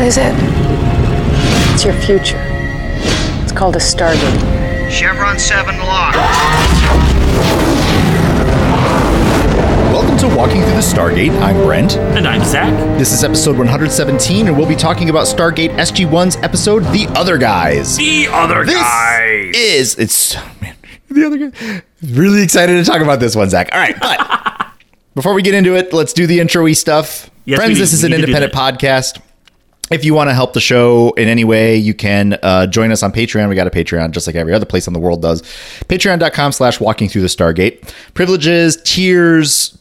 What is it? It's your future. It's called a Stargate. Chevron 7 locked. Welcome to Walking Through the Stargate. I'm Brent. And I'm Zach. This is episode 117, and we'll be talking about Stargate SG1's episode, The Other Guys. The other This guy. is, it's, oh, man, The Other Guy. Really excited to talk about this one, Zach. All right, but before we get into it, let's do the intro-y stuff. Yes, we Friends, this is We an need to do independent podcast. If you want to help the show in any way, you can uh, join us on Patreon. We got a Patreon just like every other place in the world does. Patreon.com slash walking through the Stargate. Privileges, tiers,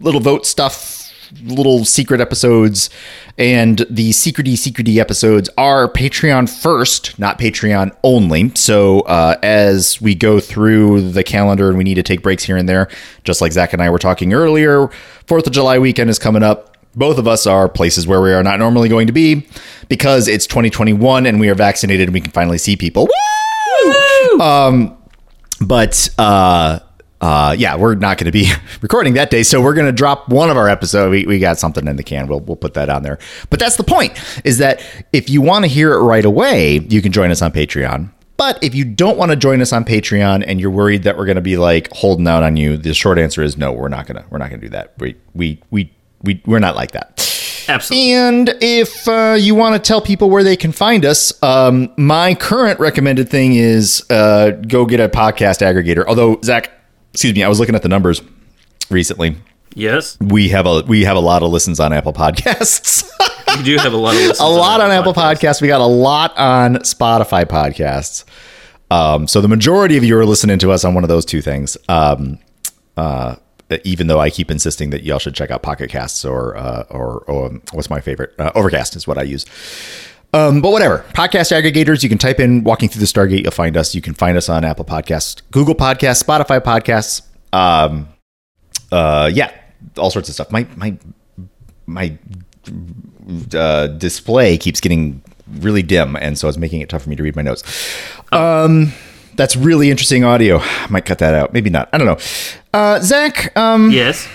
little vote stuff, little secret episodes, and the secrety, secrety episodes are Patreon first, not Patreon only. So uh, as we go through the calendar and we need to take breaks here and there, just like Zach and I were talking earlier, Fourth of July weekend is coming up both of us are places where we are not normally going to be because it's 2021 and we are vaccinated and we can finally see people. Woo! Um, but uh, uh, yeah, we're not going to be recording that day, so we're going to drop one of our episodes. We, we got something in the can. We'll we'll put that on there. But that's the point: is that if you want to hear it right away, you can join us on Patreon. But if you don't want to join us on Patreon and you're worried that we're going to be like holding out on you, the short answer is no. We're not gonna we're not gonna do that. We we we we we're not like that. Absolutely. And if uh, you want to tell people where they can find us, um, my current recommended thing is uh, go get a podcast aggregator. Although Zach, excuse me, I was looking at the numbers recently. Yes, We have a we have a lot of listens on Apple Podcasts. you do have a lot of listens a lot on our Apple podcast. Podcasts. We got a lot on Spotify podcasts. Um, so the majority of you are listening to us on one of those two things. Um, uh, even though I keep insisting that y'all should check out Pocket Casts or uh, or, or um, what's my favorite? Uh, Overcast is what I use. Um, but whatever. Podcast aggregators, you can type in Walking Through the Stargate, you'll find us. You can find us on Apple Podcasts, Google Podcasts, Spotify Podcasts. Um, uh, yeah, all sorts of stuff. My my my uh, display keeps getting really dim, and so it's making it tough for me to read my notes. Um, that's really interesting audio. I might cut that out. Maybe not. I don't know. Uh, Zach, um, Yes.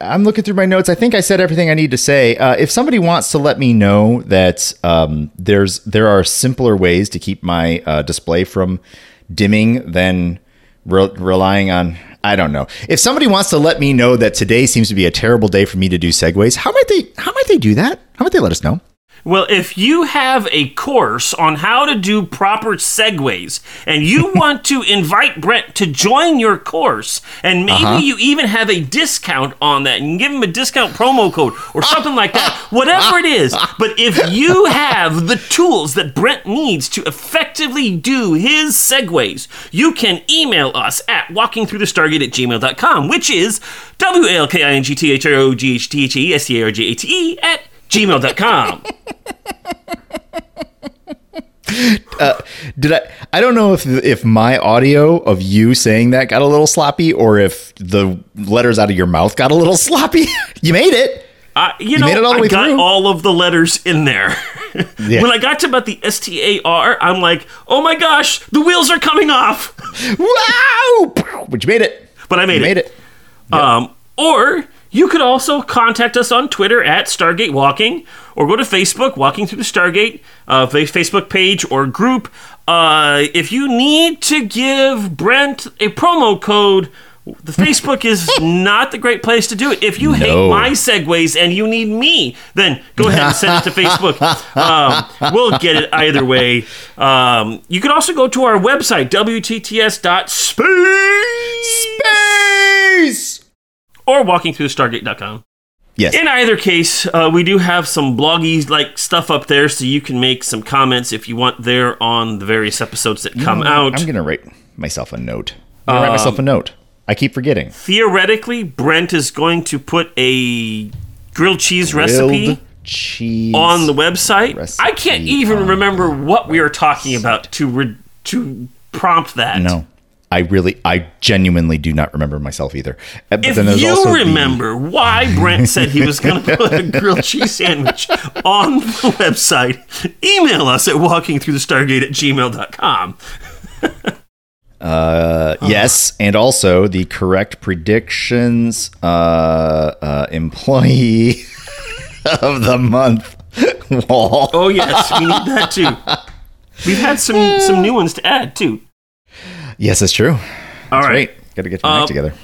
I'm looking through my notes. I think I said everything I need to say. Uh, if somebody wants to let me know that um, there's there are simpler ways to keep my uh, display from dimming than re- relying on I don't know. If somebody wants to let me know that today seems to be a terrible day for me to do segues, how might they how might they do that? How might they let us know? Well, if you have a course on how to do proper segues and you want to invite Brent to join your course, and maybe Uh-huh. you even have a discount on that, and give him a discount promo code or something like that, whatever it is. But if you have the tools that Brent needs to effectively do his segues, you can email us at walkingthroughthestargate at gmail.com, which is W A L K I N G T H R O G H T H E S C A R G A T E at gmail.com. Did I? I don't know if if my audio of you saying that got a little sloppy, or if the letters out of your mouth got a little sloppy. you made it. I, you, know, made it all the I way got through. all of the letters in there. Yeah. When I got to about the S T A R, I'm like, oh my gosh, the wheels are coming off. Wow! But you made it. But I made You it. made it. Um, or you could also contact us on Twitter at Stargate Walking, or go to Facebook, Walking Through the Stargate, uh, Facebook page or group. Uh, if you need to give Brent a promo code, the Facebook is not the great place to do it. If you hate my segues and you need me, then go ahead and send it to Facebook. Um, we'll get it either way. Um, you can also go to our website, WTTS.space Space. Or walkingthroughthestargate.com. Yes. In either case, uh, we do have some bloggy like stuff up there, so you can make some comments if you want there on the various episodes that come out. I'm gonna write myself a note. I'm gonna write myself a note. I keep forgetting. Theoretically, Brent is going to put a grilled cheese recipe cheese on the website. I can't even remember what we were talking about to re- to prompt that. No, I really, I genuinely do not remember myself either. Uh, But If you also the- remember why Brent said he was going to put a grilled cheese sandwich on the website, email us at walkingthroughthestargate at gmail.com. Uh, yes, and also the correct predictions uh, uh, employee of the month wall. Oh yes, we need that too. We've had some some new ones to add too. Yes, that's true. All That's right. Got to get your Uh, act together.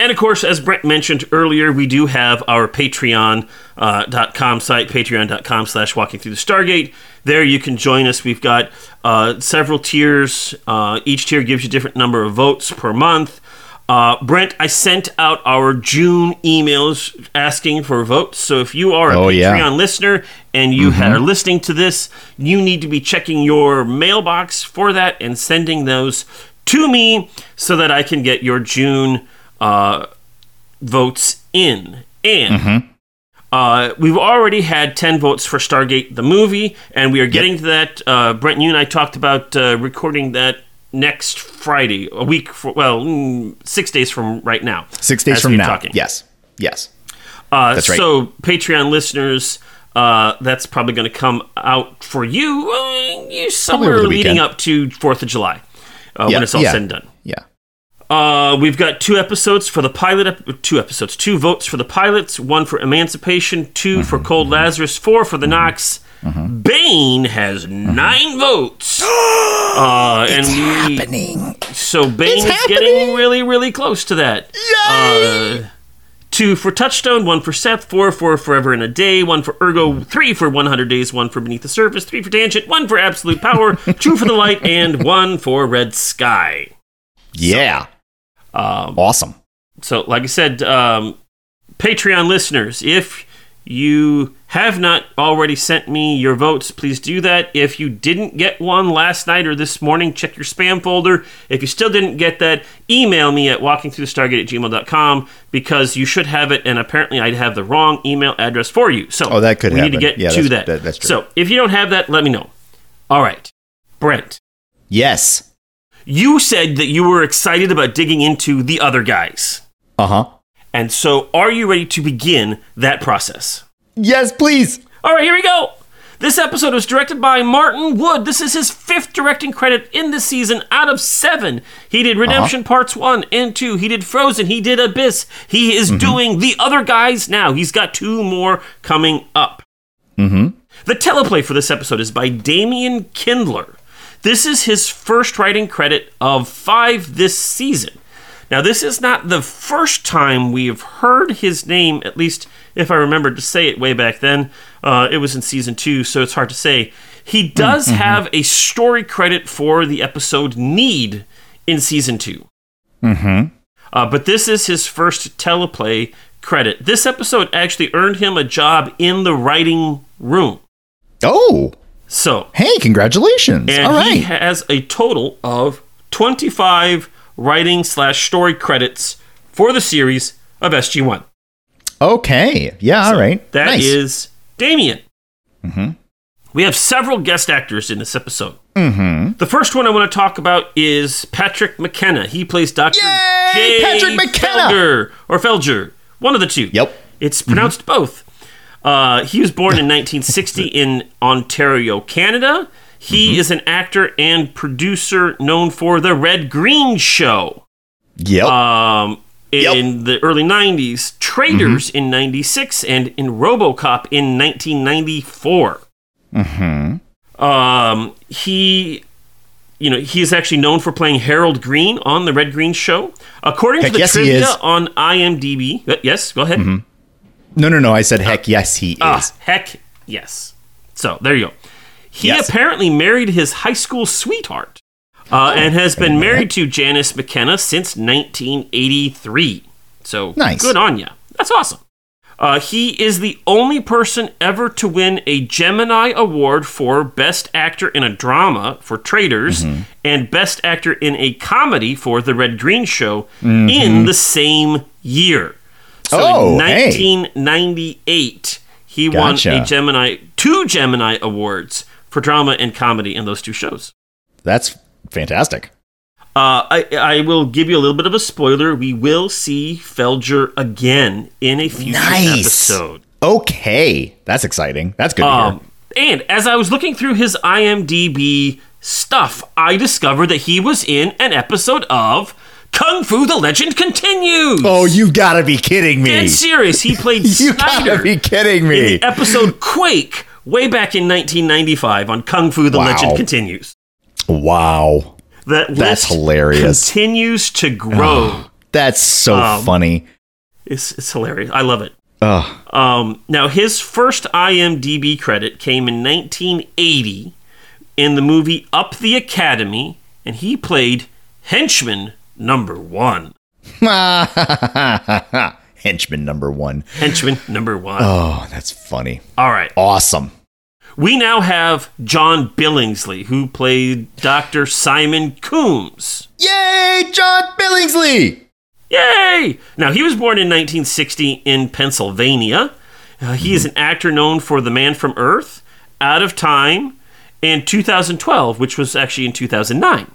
And of course, as Brent mentioned earlier, we do have our Patreon uh, dot com site, patreon.com slash walking through the Stargate. There you can join us. We've got uh, several tiers. Uh, each tier gives you a different number of votes per month. Uh, Brent, I sent out our June emails asking for votes. So if you are a Oh, Patreon yeah. listener and you are listening to this, you need to be checking your mailbox for that and sending those to me so that I can get your June uh, votes in. And uh, we've already had 10 votes for Stargate the movie, and we are getting to that. Uh, Brent, you and I talked about uh, recording that next Friday, a week, for, well, mm, six days from right now. Six days from now. talking. Yes. Yes. Uh, That's right. So, Patreon listeners, uh, that's probably going to come out for you, uh, you somewhere leading up to Fourth of July uh, Yeah, when it's all yeah. said and done. Yeah. Uh, we've got two episodes for the pilot. Ep- two episodes, two votes for the pilots, one for Emancipation, 2 for Mm-hmm. Cold Lazarus, four for the Nox. Bane has Mm-hmm. nine votes. uh, and we, Happening. so Bane is happening. getting really, really close to that. Yay! Uh, two for Touchstone, one for Seth, four for Forever in a Day, one for Ergo, three for 100 Days, one for Beneath the Surface, three for Tangent, one for Absolute Power, two for The Light, and one for Red Sky. Yeah. Um, Awesome. so, like I said, um, Patreon listeners, if you have not already sent me your votes, please do that. If you didn't get one last night or this morning, check your spam folder. If you still didn't get that, email me at walkingthroughthestargate at gmail.com because you should have it, and apparently I have the wrong email address for you. So Oh, that could we need to get Yeah, to that. that- that's true. So if you don't have that, let me know. All right. Brent, Yes. you said that you were excited about digging into the other guys. Uh huh. And so, are you ready to begin that process? Yes, please. All right, here we go. This episode was directed by Martin Wood. This is his fifth directing credit in this season out of seven. He did Redemption Parts 1 and 2. He did Frozen. He did Abyss. He is doing The Other Guys now. He's got two more coming up. Mm-hmm. The teleplay for this episode is by Damian Kindler. This is his first writing credit of five this season. Now, this is not the first time we have heard his name, at least if I remember to say it way back then. Uh, it was in season two, so it's hard to say. He does have a story credit for the episode Need in season two. Mm-hmm. Uh, but this is his first teleplay credit. This episode actually earned him a job in the writing room. Oh, So, hey, congratulations. and All he has a total of 25 writing slash story credits for the series of SG1. okay. Yeah, all right. That is nice. Damien. Mm-hmm. We have several guest actors in this episode. Mm-hmm. The first one I want to talk about is Patrick McKenna. He plays Dr. Yay, J. Patrick McKenna! Felger, or Felger, one of the two. Yep. It's pronounced both. Uh, he was born in 1960 in Ontario, Canada. He is an actor and producer known for The Red Green Show Yep. um, Yep. in the early 90s, Traders in 96, and in Robocop in 1994. mm-hmm. Um, he, you know, he is actually known for playing Harold Green on the Red Green Show. According Heck, to the yes, trivia on IMDb, uh, yes, go ahead. No, no, no. I said, heck, yes, he Ah, is. heck, yes. So there you go. He Yes. apparently married his high school sweetheart, uh, and has been married to Janice McKenna since 1983. So Nice. good on ya. That's awesome. Uh, he is the only person ever to win a Gemini Award for Best Actor in a Drama for Traders Mm-hmm. and Best Actor in a Comedy for The Red Green Show Mm-hmm. in the same year. So Oh, in hey. 1998, he won a Gemini, two Gemini Awards for drama and comedy in those two shows. That's fantastic. Uh, I, I will give you a little bit of a spoiler. We will see Felger again in a future Nice. episode. Okay. That's exciting. That's good to hear. Um, and as I was looking through his IMDb stuff, I discovered that he was in an episode of Kung Fu: The Legend Continues. Oh, you gotta be kidding me. Dead serious. He played you Snyder gotta be kidding in me. the episode Quake, way back in 1995 on Kung Fu: The Wow. Legend Continues. Wow. That That's list hilarious. Continues to grow. That's so Um, funny. It's, it's hilarious. I love it. Ugh. Um, now, his first IMDb credit came in 1980 in the movie Up the Academy, and he played henchman number one. Henchman number one. Henchman number one. Oh, that's funny. All right. Awesome. We now have John Billingsley, who played Dr. Simon Coombs. Yay, John Billingsley! Yay! Now, he was born in 1960 in Pennsylvania. Uh, he is an actor known for The Man from Earth, Out of Time, and 2012, which was actually in 2009.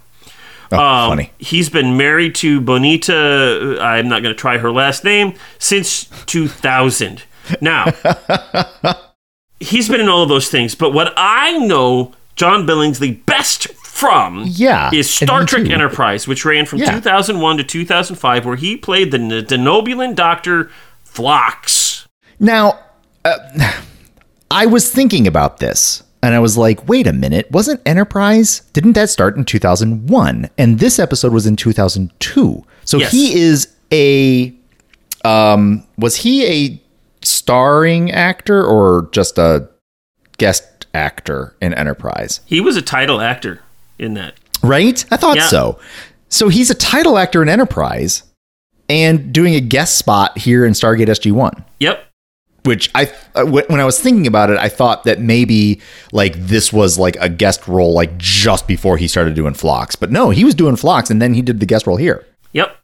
Oh, Um, funny. He's been married to Bonita, uh, I'm not going to try her last name, since 2000. Now, he's been in all of those things, but what I know John Billingsley best from Yeah, is Star Trek too. Enterprise, which ran from Yeah. 2001 to 2005, where he played the Denobulan Doctor Phlox. Now, uh, I was thinking about this and I was like, wait a minute, wasn't Enterprise? Didn't that start in 2001? And this episode was in 2002. So Yes. he is a. Um, was he a starring actor or just a guest actor in Enterprise? He was a title actor in that. Right? I thought Yeah. so. So he's a title actor in Enterprise and doing a guest spot here in Stargate SG1 Yep. Which I uh, when I was thinking about it, I thought that maybe like this was like a guest role like just before he started doing Phlox, but no, he was doing Phlox and then he did the guest role here. Yep.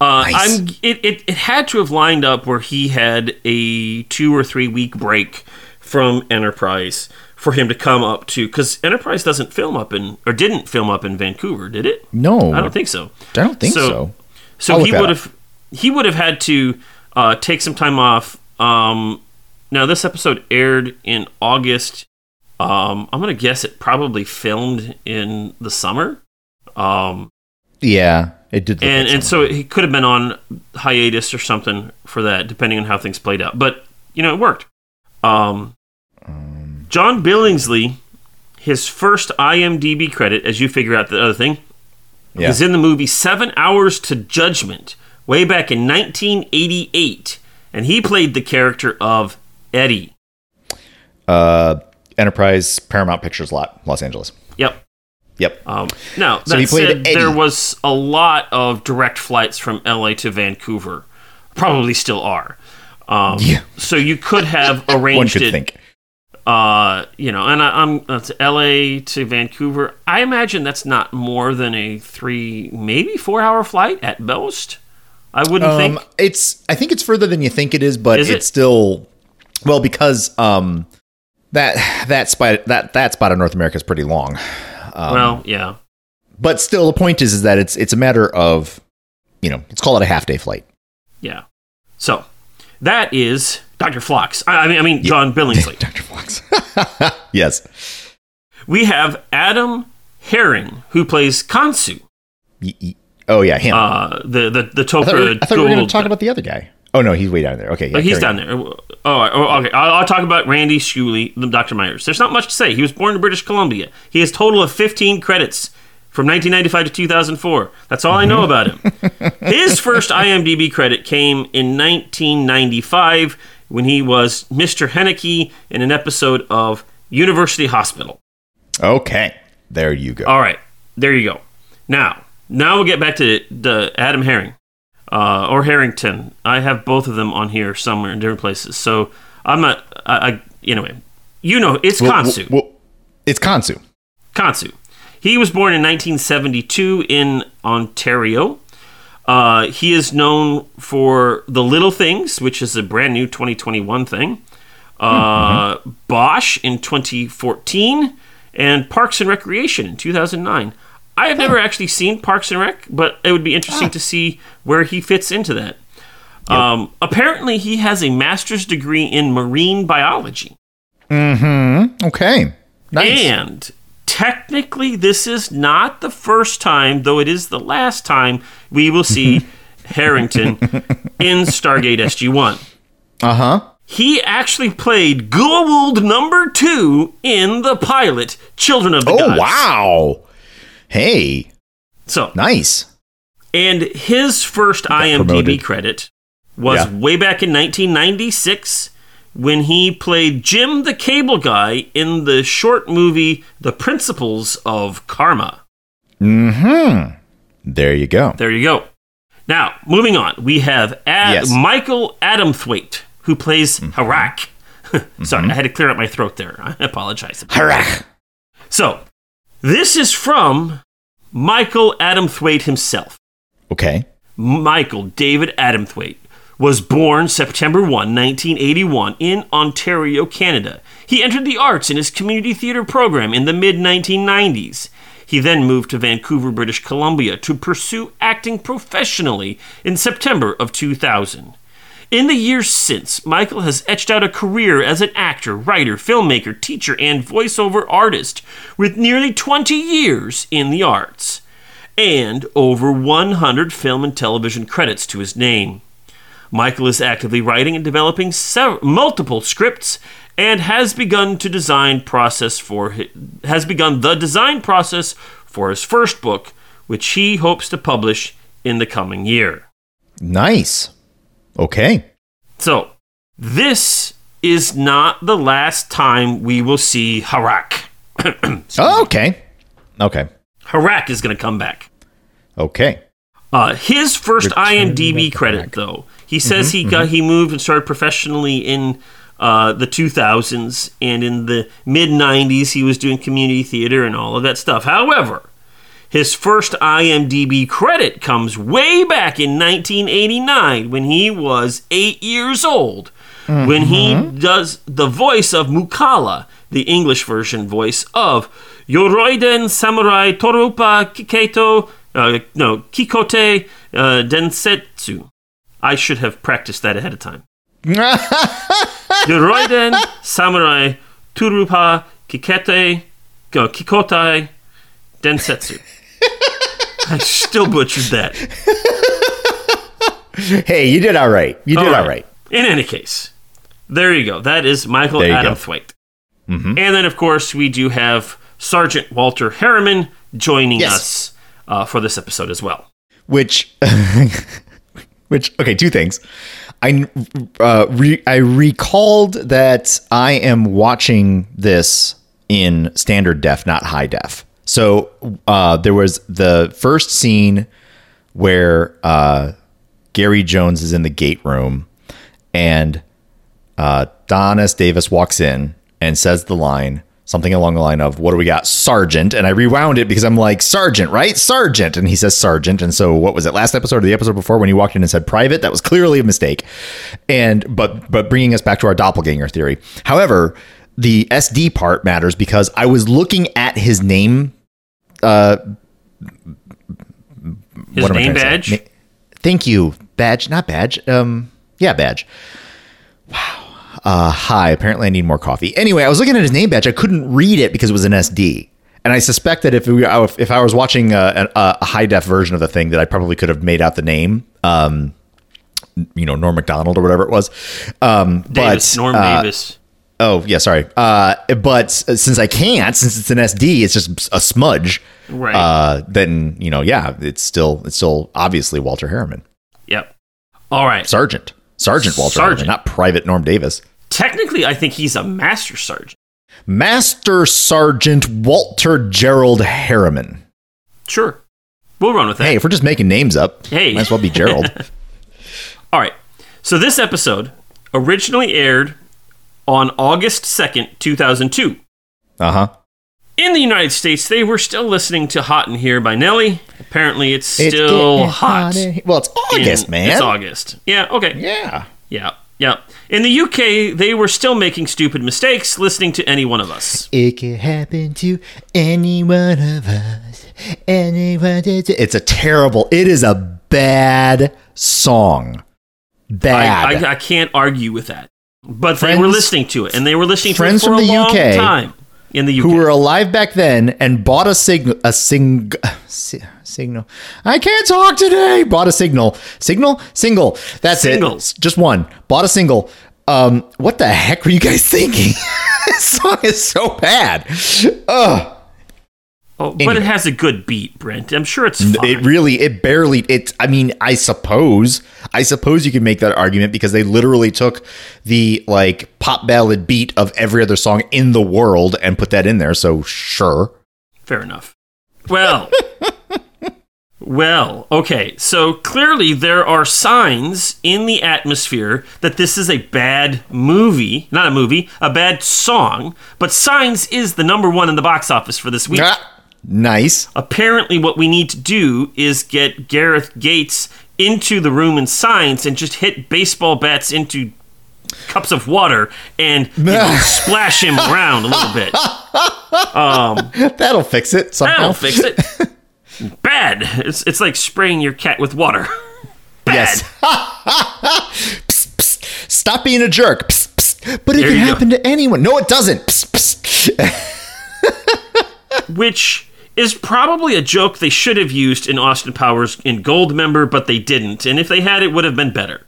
Uh, Nice. I'm. It, it, it had to have lined up where he had a two or three week break from Enterprise for him to come up to because Enterprise doesn't film up in or didn't film up in Vancouver, did it? No, I don't think so. I don't think so. So- So he would have he would have had to uh, take some time off. Um, now this episode aired in August. Um, I'm gonna guess it probably filmed in the summer. Um, Yeah, it did. and and so he could have been on hiatus or something for that, depending on how things played out. But you know, it worked. Um, John Billingsley, his first IMDb credit, as you figure out the other thing, yeah. is in the movie Seven Hours to Judgment, way back in 1988, and he played the character of Eddie. uh, Enterprise Paramount Pictures lot, Los Angeles. Yep. Yep. Um, now, So he played said, Eddie. there was a lot of direct flights from LA to Vancouver. Probably still are. Um, Yeah. So you could have One arranged could it, think. uh, you know, and I, I'm that's LA to Vancouver. I imagine that's not more than a three, maybe four hour flight at most. I wouldn't Um, think. it's I think it's further than you think it is, but Is it's it? still well because um that that spot that that spot in North America is pretty long. Um, well, yeah. but still the point is is that it's it's a matter of you know let's call it a half day flight Yeah. So that is Dr. Phlox. I, I mean, I mean John Billingsley. dr fox yes we have Adam Herring, who plays Khonsu, Y- y- oh yeah him uh, the the the i thought, we were, I thought we were going to talk about the other guy oh no he's way down there okay yeah, he's down on. there. Oh, oh, okay. I'll, I'll talk about Randy Shuley, Dr. Myers. There's not much to say. He was born in British Columbia. He has a total of 15 credits from 1995 to 2004. That's all I know about him. His first IMDb credit came in 1995 when he was Mr. Henneke in an episode of University Hospital. okay there you go All right, there you go. Now, now we'll get back to the Adam Herring uh, or Harrington. I have both of them on here somewhere in different places. So I'm not. I, I anyway. You know, it's Well, Khonsu. well, well, it's Khonsu Khonsu. He was born in 1972 in Ontario. Uh, he is known for The Little Things, which is a brand new 2021 thing. Uh, Bosch in 2014, and Parks and Recreation in 2009. I have never actually seen Parks and Rec, but it would be interesting to see where he fits into that. Um, apparently, he has a master's degree in marine biology. mm-hmm okay nice And technically, this is not the first time, though it is the last time, we will see Harrington in Stargate SG 1. uh-huh He actually played Goa'uld number two in the pilot Children of the Oh Gods. wow! Hey, So, nice. and his first IMDb promoted. credit was Yeah. way back in 1996 when he played Jim the Cable Guy in the short movie The Principles of Karma. Mm-hmm. There you go. There you go. Now, moving on, we have Ad- Yes. Mm-hmm. Michael Adamthwaite, who plays Herak. Sorry, I had to clear up my throat there. I apologize. Hurrah! So, this is from Michael Adam Adamthwaite himself. Okay. Michael David Adam Adamthwaite was born September 1, 1981, in Ontario, Canada. He entered the arts in his community theater program in the mid 1990s. He then moved to Vancouver, British Columbia to pursue acting professionally in September of 2000. In the years since, Michael has etched out a career as an actor, writer, filmmaker, teacher, and voiceover artist with nearly 20 years in the arts and over 100 film and television credits to his name. Michael is actively writing and developing sev- multiple scripts and has begun to design process for hi- has begun the design process for his first book, which he hopes to publish in the coming year. Nice. Okay. So, this is not the last time we will see Herak. Oh, okay. Okay. Herak is going to come back. Okay. Uh, his first Return IMDb credit, though, he says he got he moved and started professionally in uh, the 2000s, and in the mid 90s he was doing community theater and all of that stuff. However, his first IMDb credit comes way back in 1989 when he was eight years old. When he does the voice of Mukala, the English version voice of Yoroiden Samurai Torupa Kiketo, uh, no, Kikote uh, Densetsu. I should have practiced that ahead of time. Yoroiden Samurai Turupa Kikete uh, Kikotai Densetsu. I still butchered that. hey, you did all right. You did all right. In any case, there you go. That is Michael Adam. Thwaite. And then, of course, we do have Sergeant Walter Harriman joining Yes. us uh, for this episode as well. Which, which, okay, two things. I uh, re- I recalled that I am watching this in standard def, not high def. So uh, there was the first scene where uh, Gary Jones is in the gate room, and uh, Don S. Davis walks in and says the line, something along the line of, What do we got? Sergeant. And I rewound it because I'm like, Sergeant, right? Sergeant. And he says Sergeant. And so what was it? Last episode or the episode before when he walked in and said private? That was clearly a mistake. And, but, but bringing us back to our doppelganger theory. However, the SD part matters because I was looking at his name. Uh, His what name trying to say? badge. Thank you. Badge, not badge. Um, yeah, badge. Wow. Uh, hi. Apparently, I need more coffee. Anyway, I was looking at his name badge. I couldn't read it because it was an SD. And I suspect that if we, if I was watching a, a, a high def version of the thing, that I probably could have made out the name. Um, you know, Norm McDonald or whatever it was. Um, Davis, but Norm uh, Davis. Oh yeah, sorry. Uh, but since I can't, since it's an SD, it's just a smudge. Right. Uh, then you know, yeah, it's still it's still obviously Walter Harriman, Yep. All right. Sergeant, Sergeant Walter Sergeant. Harriman, not Private Norm Davis. Technically, I think he's a master sergeant. Master Sergeant Walter Gerald Harriman. Sure. We'll run with that. Hey, if we're just making names up, Hey. might as well be Gerald. All right. So this episode originally aired on August 2nd, 2002. uh huh. In the United States, they were still listening to Hot in Here by Nelly. Apparently, it's still hot. Well, it's August, in- man. It's August. Yeah, okay. Yeah. Yeah, yeah. In the UK, they were still making stupid mistakes listening to any one of us. It could happen to any one of us. Anyone. It's a terrible. It is a bad song. Bad. I, I, I can't argue with that. But they were listening to it, and they were listening to friends it for from a the long UK time in the UK. who were alive back then and bought a signal a sing si- signal i can't talk today bought a signal signal single that's Singles. it just one bought a single Um, what the heck were you guys thinking? this song is so bad. Ugh. Oh, but it has a good beat, Brent. I'm sure it's fine. It really, it barely, it's, I mean, I suppose, I suppose you could make that argument because they literally took the like pop ballad beat of every other song in the world and put that in there. So sure. Fair enough. Well, well, okay. So clearly there are signs in the atmosphere that this is a bad movie, not a movie, a bad song. But Signs is the number one in the box office for this week. Ah, nice. Apparently, what we need to do is get Gareth Gates into the room in science and just hit baseball bats into cups of water and you know, splash him around a little bit. Um, That'll fix it somehow. That'll fix it. Bad. It's it's like spraying your cat with water. Bad. Yes. Psst, psst. Stop being a jerk. Psst. But it There can you go. happen to anyone. No, it doesn't. Which is probably a joke they should have used in Austin Powers in Goldmember, but they didn't. And if they had, it would have been better.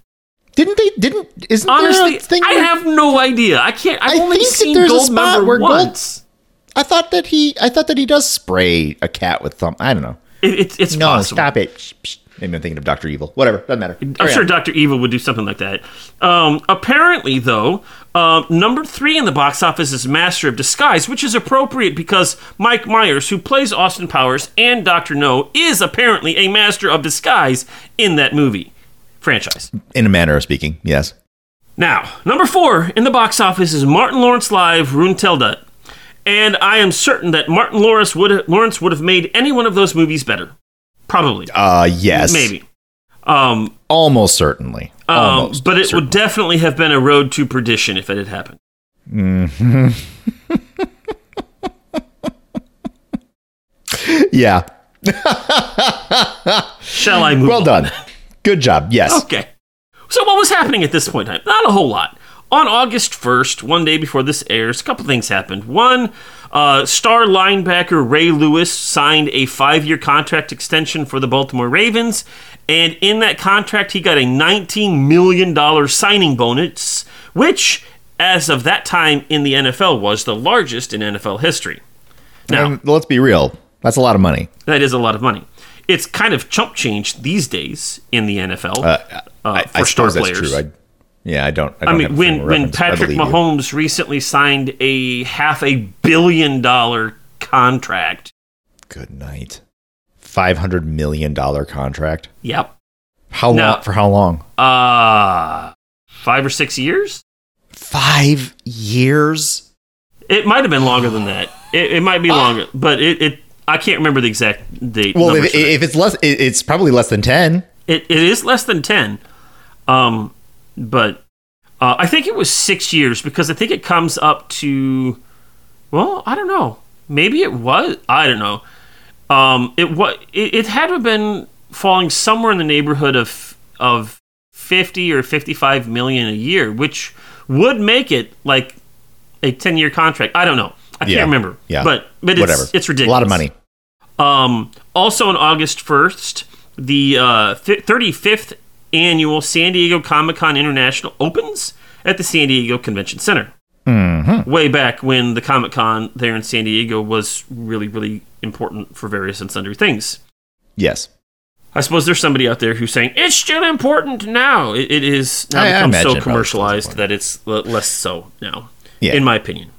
Didn't they? Didn't? Isn't Honestly, there? I where- have no idea. I can't. I've I only think that seen there's a spot Goldmember where Gold- once. I thought that he. I thought that he does spray a cat with thumb. I don't know. It, it's it's No, possible. stop it. Psst, psst. Maybe I'm thinking of Doctor Evil. Whatever. Doesn't matter. I'm Carry sure. Dr. Evil would do something like that. Um, apparently, though, uh, number three in the box office is Master of Disguise, which is appropriate because Mike Myers, who plays Austin Powers and Dr. No, is apparently a Master of Disguise in that movie franchise. In a manner of speaking, yes. Now, number four in the box office is Martin Lawrence Live Runteldat. And I am certain that Martin Lawrence would, Lawrence would have made any one of those movies better. Probably. Uh, yes. Maybe. Um, Almost certainly. Um, Almost. but it certainly. would definitely have been a road to perdition if it had happened. Yeah. Shall I move Well on? done. Good job. Yes. Okay. So what was happening at this point in time? Not a whole lot. On August 1st, one day before this airs, a couple things happened. One, uh, star linebacker Ray Lewis signed a five-year contract extension for the Baltimore Ravens, and in that contract, he got a $19 million signing bonus, which, as of that time in the NFL, was the largest in NFL history. Now, And let's be real. That's a lot of money. That is a lot of money. It's kind of chump change these days in the NFL uh, I, for I star suppose that's players. true. I, yeah, I don't. I, I don't mean, when when I Patrick believe you. Mahomes recently signed a half a billion dollar contract. Good night. Five hundred million dollar contract. Yep. How No. long? For how long? Uh five or six years. Five years. It might have been longer than that. It, it might be longer, but it, it I can't remember the exact date. Well, if, if it's less, it, it's probably less than ten. It, it is less than 10. Um, but uh, I think it was six years because I think it comes up to, well, I don't know. Maybe it was. I don't know. Um, it was. It, it had to have been falling somewhere in the neighborhood of of fifty or fifty five million a year, which would make it like a ten year contract. I don't know. I Yeah. can't remember. Yeah. but but it's, Whatever. It's ridiculous. A lot of money. Um, also on August 1st, the uh, fi- 35th annual San Diego Comic Con International opens at the San Diego Convention Center. Mm-hmm. Way back when the Comic Con there in San Diego was really, really important for various and sundry things. Yes. I suppose there's somebody out there who's saying it's still important now. It, it is now I- I become imagine so it probably still is commercialized that it's less so now, Yeah. in my opinion.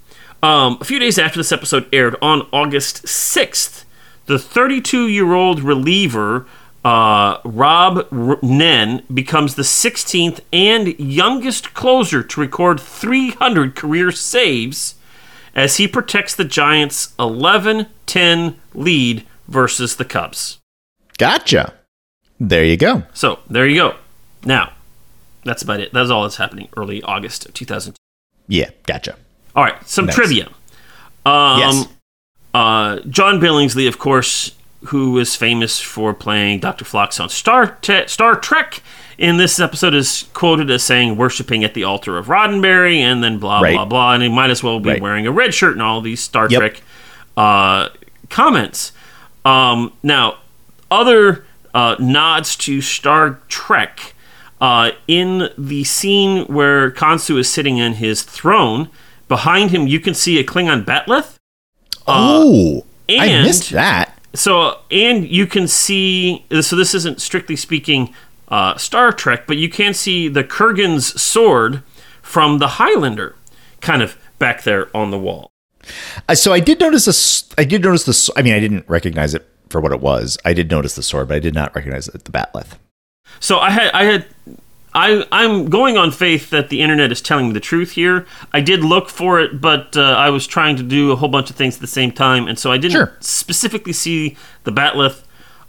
Um, a few days after this episode aired on August 6th, the 32 year old reliever uh, Rob R- Nen becomes the 16th and youngest closer to record 300 career saves as he protects the Giants' 11 10 lead versus the Cubs. Gotcha. There you go. So there you go. Now, that's about it. That's all that's happening early August of 2002. Yeah. Gotcha. All right, some Nice. trivia. Um, Yes. uh, John Billingsley, of course, who is famous for playing Dr. Phlox on Star, Te- Star Trek, in this episode is quoted as saying, worshiping at the altar of Roddenberry, and then blah, Right. blah, blah. And he might as well be Right. wearing a red shirt and all these Star Yep. Trek uh, comments. Um, now, other uh, nods to Star Trek. Uh, in the scene where Khonsu is sitting in his throne, behind him you can see a Klingon bat'leth. oh, I missed that. So, and you can see. So, this isn't strictly speaking uh, Star Trek, but you can see the Kurgan's sword from the Highlander, kind of back there on the wall. Uh, so I did notice this. I did notice this. I mean, I didn't recognize it for what it was. I did notice the sword, but I did not recognize it, the bat'leth. So I had, I had, I, I'm going on faith that the internet is telling me the truth here. I did look for it, but uh, I was trying to do a whole bunch of things at the same time, and so I didn't Sure. specifically see the bat'leth.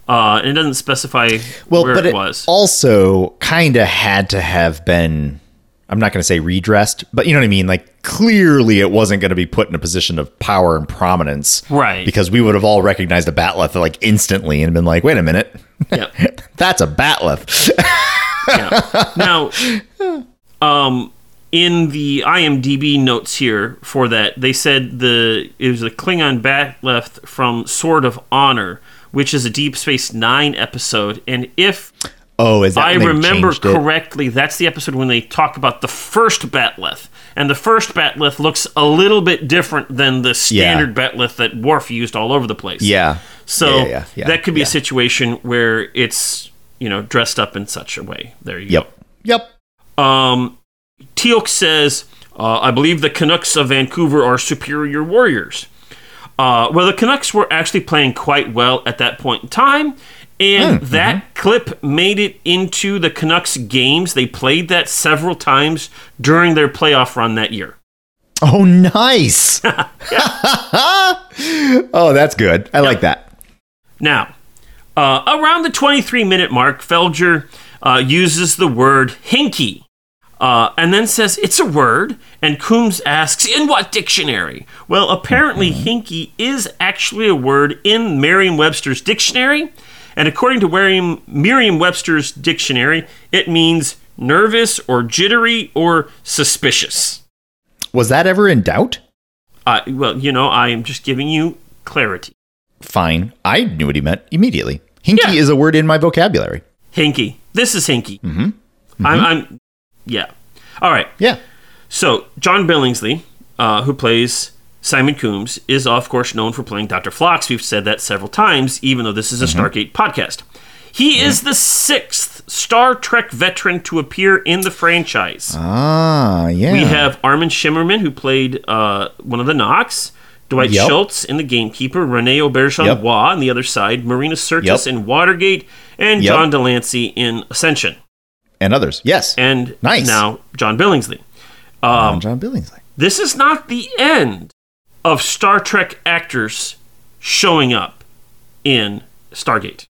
Uh, and it doesn't specify Well, where but it, it was. also kind of had to have been. I'm not going to say redressed, but you know what I mean. Like clearly, it wasn't going to be put in a position of power and prominence, Right. Because we would have all recognized the bat'leth like instantly and been like, "Wait a minute, Yep. that's a bat'leth." Yeah. Now, um, in the IMDb notes here for that, they said the it was a Klingon bat'leth from Sword of Honor, which is a Deep Space Nine episode, and if oh, is that I remember changed it? correctly, that's the episode when they talk about the first bat'leth. And the first bat'leth looks a little bit different than the standard bat'leth that Worf used all over the place. Yeah. So Yeah, yeah, yeah, yeah, that could be yeah. a situation where it's, you know, dressed up in such a way. There you go. Yep. Yep. go. Um, Teal'c says, uh, I believe the Canucks of Vancouver are superior warriors. Uh, well, the Canucks were actually playing quite well at that point in time, and that clip made it into the Canucks games. They played that several times during their playoff run that year. Oh, nice. oh, that's good. I like that. Now, uh, around the 23 minute mark, Felger uh, uses the word hinky uh, and then says it's a word. And Coombs asks, In what dictionary? Well, apparently, hinky is actually a word in Merriam Webster's dictionary. And according to Merriam Webster's dictionary, it means nervous or jittery or suspicious. Was that ever in doubt? Uh, well, you know, I am just giving you clarity. Fine. I knew what he meant immediately. Hinky Yeah. is a word in my vocabulary. Hinky. This is hinky. Mm-hmm. I'm, I'm, yeah. All right. Yeah. So John Billingsley, uh, who plays Simon Coombs, is of course known for playing Dr. Phlox. We've said that several times, even though this is a Stargate podcast. He is the sixth Star Trek veteran to appear in the franchise. Ah, yeah. We have Armin Shimerman, who played uh, one of the Nox. Dwight Yep. Schultz in The Gamekeeper, Rene Auberjonois Yep. on the other side, Marina Sirtis Yep. in Watergate, and Yep. John de Lancie in Ascension. and others. Yes. And Nice. now John Billingsley. Um, John Billingsley. This is not the end of Star Trek actors showing up in Stargate.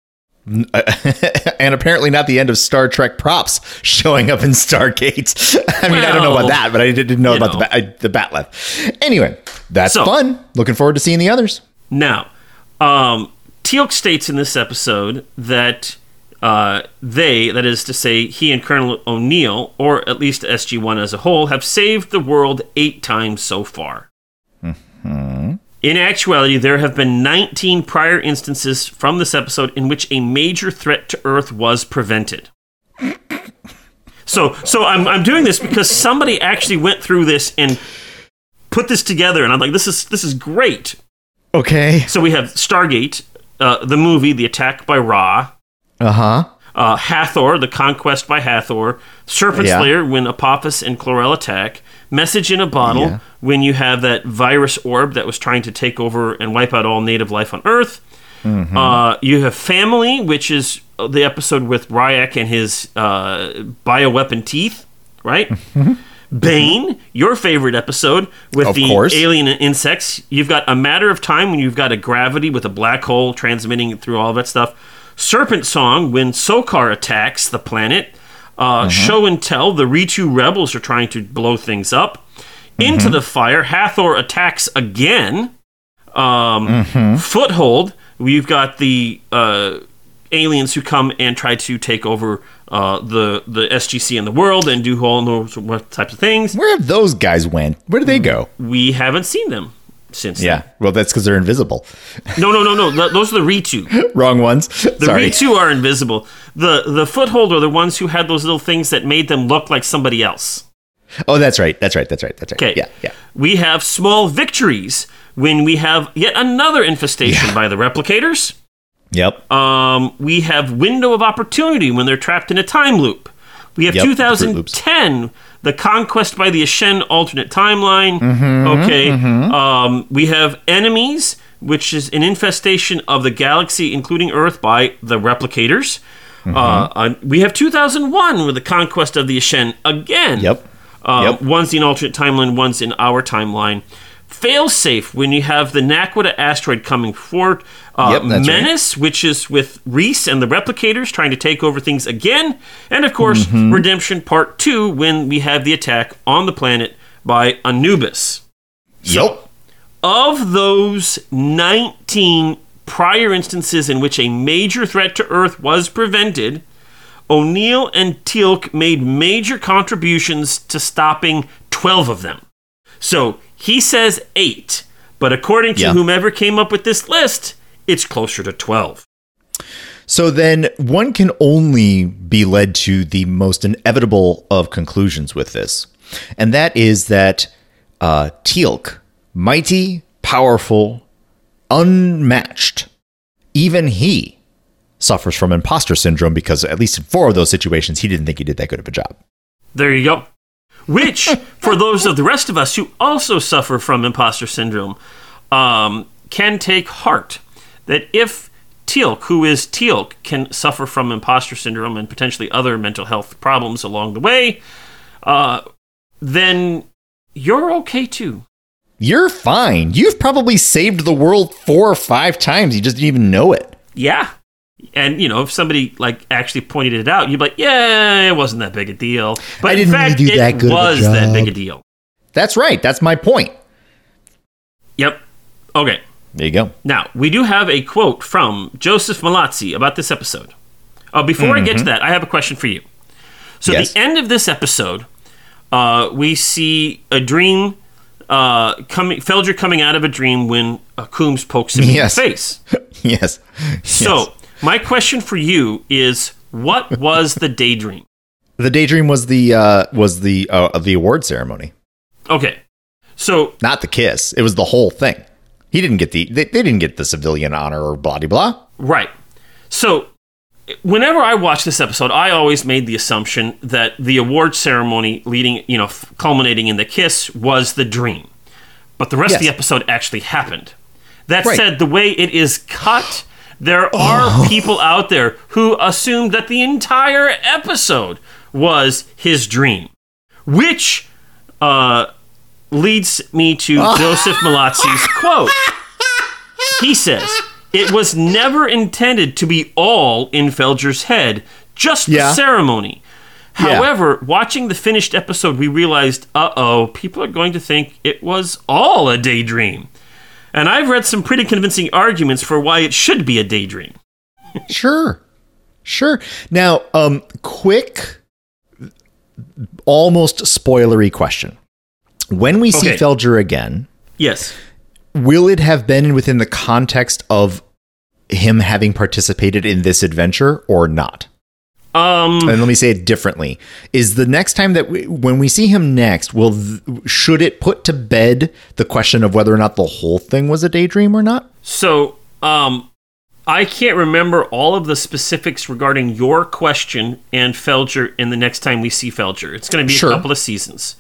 and apparently not the end of Star Trek props showing up in Stargate. I mean, I don't know about that, but I didn't know about know. the ba- the bat'leth. Anyway, that's So- fun. Looking forward to seeing the others. Now, um, Teal'c states in this episode that uh, they, that is to say, he and Colonel O'Neill, or at least SG1 as a whole, have saved the world eight times so far. In actuality, there have been 19 prior instances from this episode in which a major threat to Earth was prevented. So, so I'm, I'm doing this because somebody actually went through this and put this together, and I'm like, this is this is great. Okay. So we have Stargate, uh, the movie, The Attack by Ra, Uh huh. uh, Hathor, The Conquest by Hathor, Serpent Yeah. Slayer, when Apophis and Chlorel attack, Message in a Bottle, Yeah. when you have that virus orb that was trying to take over and wipe out all native life on Earth. Mm-hmm. Uh, you have Family, which is the episode with Rya'c and his uh, bioweapon teeth, right? Bane, your favorite episode with. Of the course. alien insects. You've got a matter of time when you've got a gravity with a black hole transmitting through all that stuff. Serpent Song when Sokar attacks the planet. Uh, Mm-hmm. Show and Tell, the Reetou rebels are trying to blow things up. Mm-hmm. Into the Fire, Hathor attacks again. Um, Mm-hmm. Foothold, we've got the uh, aliens who come and try to take over uh, the the SGC in the world and do all those what types of things. Where have those guys went? Where did they go? We haven't seen them. Since Yeah. Well, that's because they're invisible. No, no, no, no. th- those are the Reetou. Wrong ones. The Sorry. Reetou are invisible. The the foothold are the ones who had those little things that made them look like somebody else. Oh, that's right. That's right. That's right. That's right. Okay. Yeah. Yeah. We have small victories when we have yet another infestation by the replicators. Yep. Um, we have window of opportunity when they're trapped in a time loop. We have Yep, the Fruit Loops. 2010, the conquest by the Aschen alternate timeline. Mm-hmm, okay. Um, we have enemies, which is an infestation of the galaxy, including Earth, by the replicators. Mm-hmm. Uh, uh, we have 2001 with the conquest of the Aschen again. Yep. Uh, Yep. One's in alternate timeline, one's in our timeline. Failsafe when you have the naquadah asteroid coming forward. Uh, Yep, that's right. Menace, which is with Reese and the replicators trying to take over things again. And of course, Mm-hmm. Redemption Part 2 when we have the attack on the planet by Anubis. Yep. Of those 19 prior instances in which a major threat to Earth was prevented, O'Neill and Teal'c made major contributions to stopping 12 of them. So he says eight, but according to Yeah. whomever came up with this list, it's closer to 12. So then one can only be led to the most inevitable of conclusions with this. And that is that uh, Teal'c, mighty, powerful, unmatched, even he suffers from imposter syndrome because at least in four of those situations, he didn't think he did that good of a job. There you go. Which, for those of the rest of us who also suffer from imposter syndrome, um, can take heart that if Teal'c, who is Teal'c, can suffer from imposter syndrome and potentially other mental health problems along the way, uh, then you're okay too. You're fine. You've probably saved the world four or five times. You just didn't even know it. Yeah. And you know, if somebody like actually pointed it out, you'd be like, "Yeah, it wasn't that big a deal." But I in didn't fact, really do it that good of a was that big a deal. That's right. That's my point. Yep. Okay. There you go. Now, we do have a quote from Joseph Mallozzi about this episode. Uh, before I get to that, I have a question for you. So, Mm-hmm. Yes. at the end of this episode, uh, we see a dream uh, coming, Felger coming out of a dream when uh, Coombs pokes him Yes. in the face. yes. So, my question for you is what was the daydream? The daydream was the uh, was the uh, the award ceremony, Okay. So, not the kiss. It was the whole thing. He didn't get the they, they didn't get the civilian honor or blah de blah. Right. So, whenever I watch this episode, I always made the assumption that the award ceremony leading, you know, f- culminating in the kiss was the dream. But the rest of the episode actually happened. That Right. said, the way it is cut, there are people out there who assumed that the entire episode was his dream, which uh, leads me to Joseph Mallozzi's quote. He says, It was never intended to be all in Felger's head, just the Yeah. ceremony. Yeah. However, watching the finished episode, we realized, uh oh, people are going to think it was all a daydream. And I've read some pretty convincing arguments for why it should be a daydream. Sure, sure. Now, um, quick, almost spoilery question: When we see Okay. Felger again, Yes. will it have been within the context of him having participated in this adventure or not? Um, and let me say it differently is the next time that we, when we see him next will th- should it put to bed the question of whether or not the whole thing was a daydream or not So, um, I can't remember all of the specifics regarding your question and Felger in the next time we see Felger. It's going to be Sure. a couple of seasons.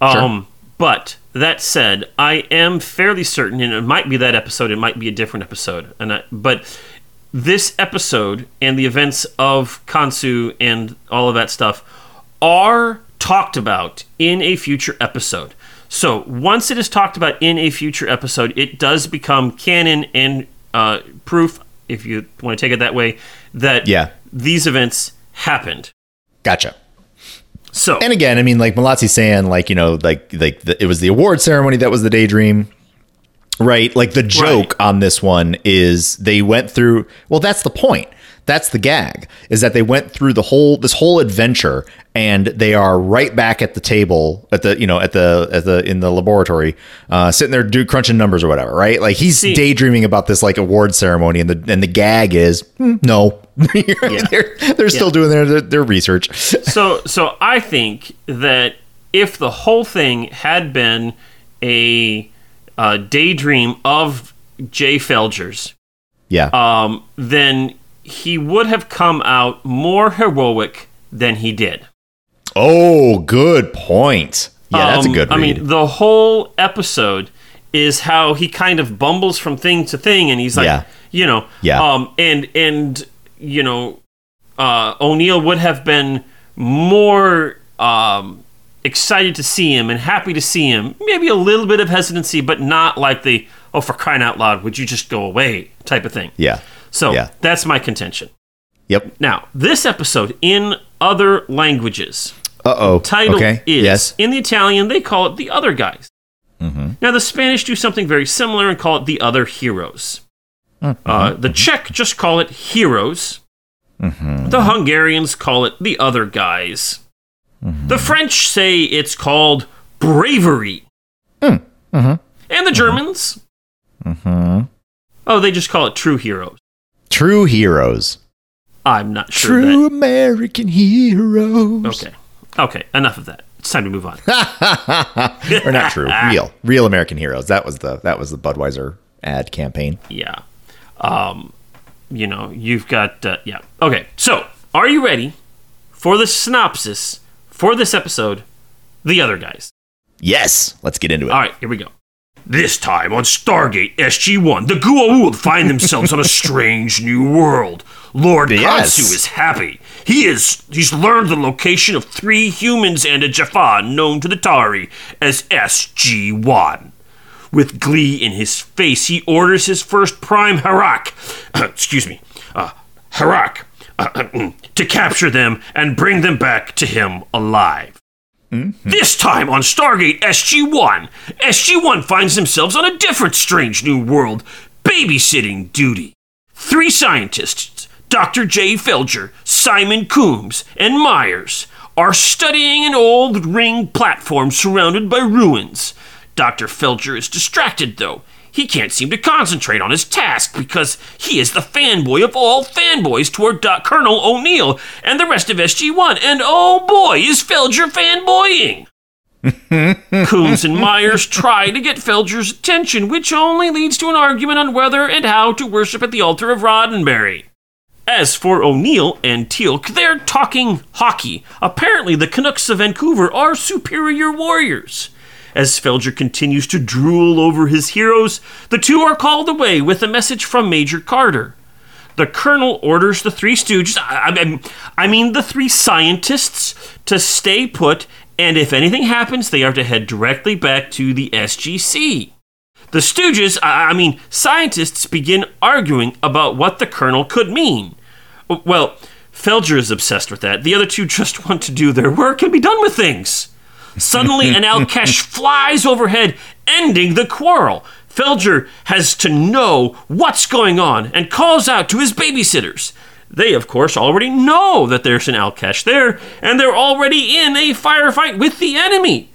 Um, But that said, I am fairly certain, and it might be that episode, it might be a different episode. And I, but this episode and the events of Khonsu and all of that stuff are talked about in a future episode. So once it is talked about in a future episode, it does become canon and uh, proof, if you want to take it that way, that Yeah. these events happened. gotcha So and again i mean like Mallozzi's saying like you know like like the, it was the award ceremony that was the daydream right like the joke on this one is they went through well that's the point That's the gag. Is that they went through the whole this whole adventure and they are right back at the table at the you know at the at the in the laboratory, uh, sitting there do crunching numbers or whatever. Right? Like he's See- daydreaming about this like award ceremony, and the and the gag is "Hmm, no. they're they're still doing their, their their research. so so I think that if the whole thing had been a, uh daydream of Jay Felger's, Yeah. um, then he would have come out more heroic than he did. oh, good point. Yeah, that's a Um, good read. I mean, the whole episode is how he kind of bumbles from thing to thing, and he's like, Yeah. you know, Yeah. um, and and you know, uh, O'Neill would have been more um, excited to see him and happy to see him. Maybe a little bit of hesitancy, but not like the oh, for crying out loud, would you just go away type of thing. yeah. So Yeah. that's my contention. Yep. Now, this episode in other languages Uh oh. title okay. is Yes. in the Italian they call it the other guys. Now the Spanish do something very similar and call it the other heroes. Uh, the Czech just call it heroes. The Hungarians call it the other guys. The French say it's called bravery. And the Germans, oh, they just call it true heroes. True heroes. I'm not sure. that- True American heroes. Okay. Okay, enough of that. It's time to move on. or not true. Real. Real American heroes. That was the that was the Budweiser ad campaign. yeah. Um, you know, you've got uh, yeah. Okay, so are you ready for the synopsis for this episode? The other guys. Yes. Let's get into it. All right, here we go. This time on Stargate SG-1, the Goa'uld find themselves on a strange new world. Lord Yes. Khonsu is happy. He is he's learned the location of three humans and a Jaffa known to the Tau'ri as SG-1. With glee in his face, he orders his first prime Herak, excuse me, uh, Herak, to capture them and bring them back to him alive. Mm-hmm. This time on Stargate SG-1, SG-1 finds themselves on a different strange new world, babysitting duty. Three scientists, Dr. J. Felger, Simon Coombs, and Myers, are studying an old ring platform surrounded by ruins. Dr. Felger is distracted, though. He can't seem to concentrate on his task because he is the fanboy of all fanboys toward Doc Colonel O'Neill and the rest of SG1. And oh boy, is Felger fanboying! Coombs and Myers try to get Felger's attention, which only leads to an argument on whether and how to worship at the altar of Roddenberry. As for O'Neill and Teal'c, they're talking hockey. Apparently, the Canucks of Vancouver are superior warriors. As Felger continues to drool over his heroes, the two are called away with a message from Major Carter. The colonel orders the three stooges, I, I- I mean the three scientists, to stay put, and if anything happens, they are to head directly back to the SGC. The Stooges, I I mean, scientists begin arguing about what the colonel could mean. Well, Felger is obsessed with that. The other two just want to do their work and be done with things. Suddenly, an Al'kesh flies overhead, ending the quarrel. Felger has to know what's going on and calls out to his babysitters. They, of course, already know that there's an Al'kesh there, and they're already in a firefight with the enemy.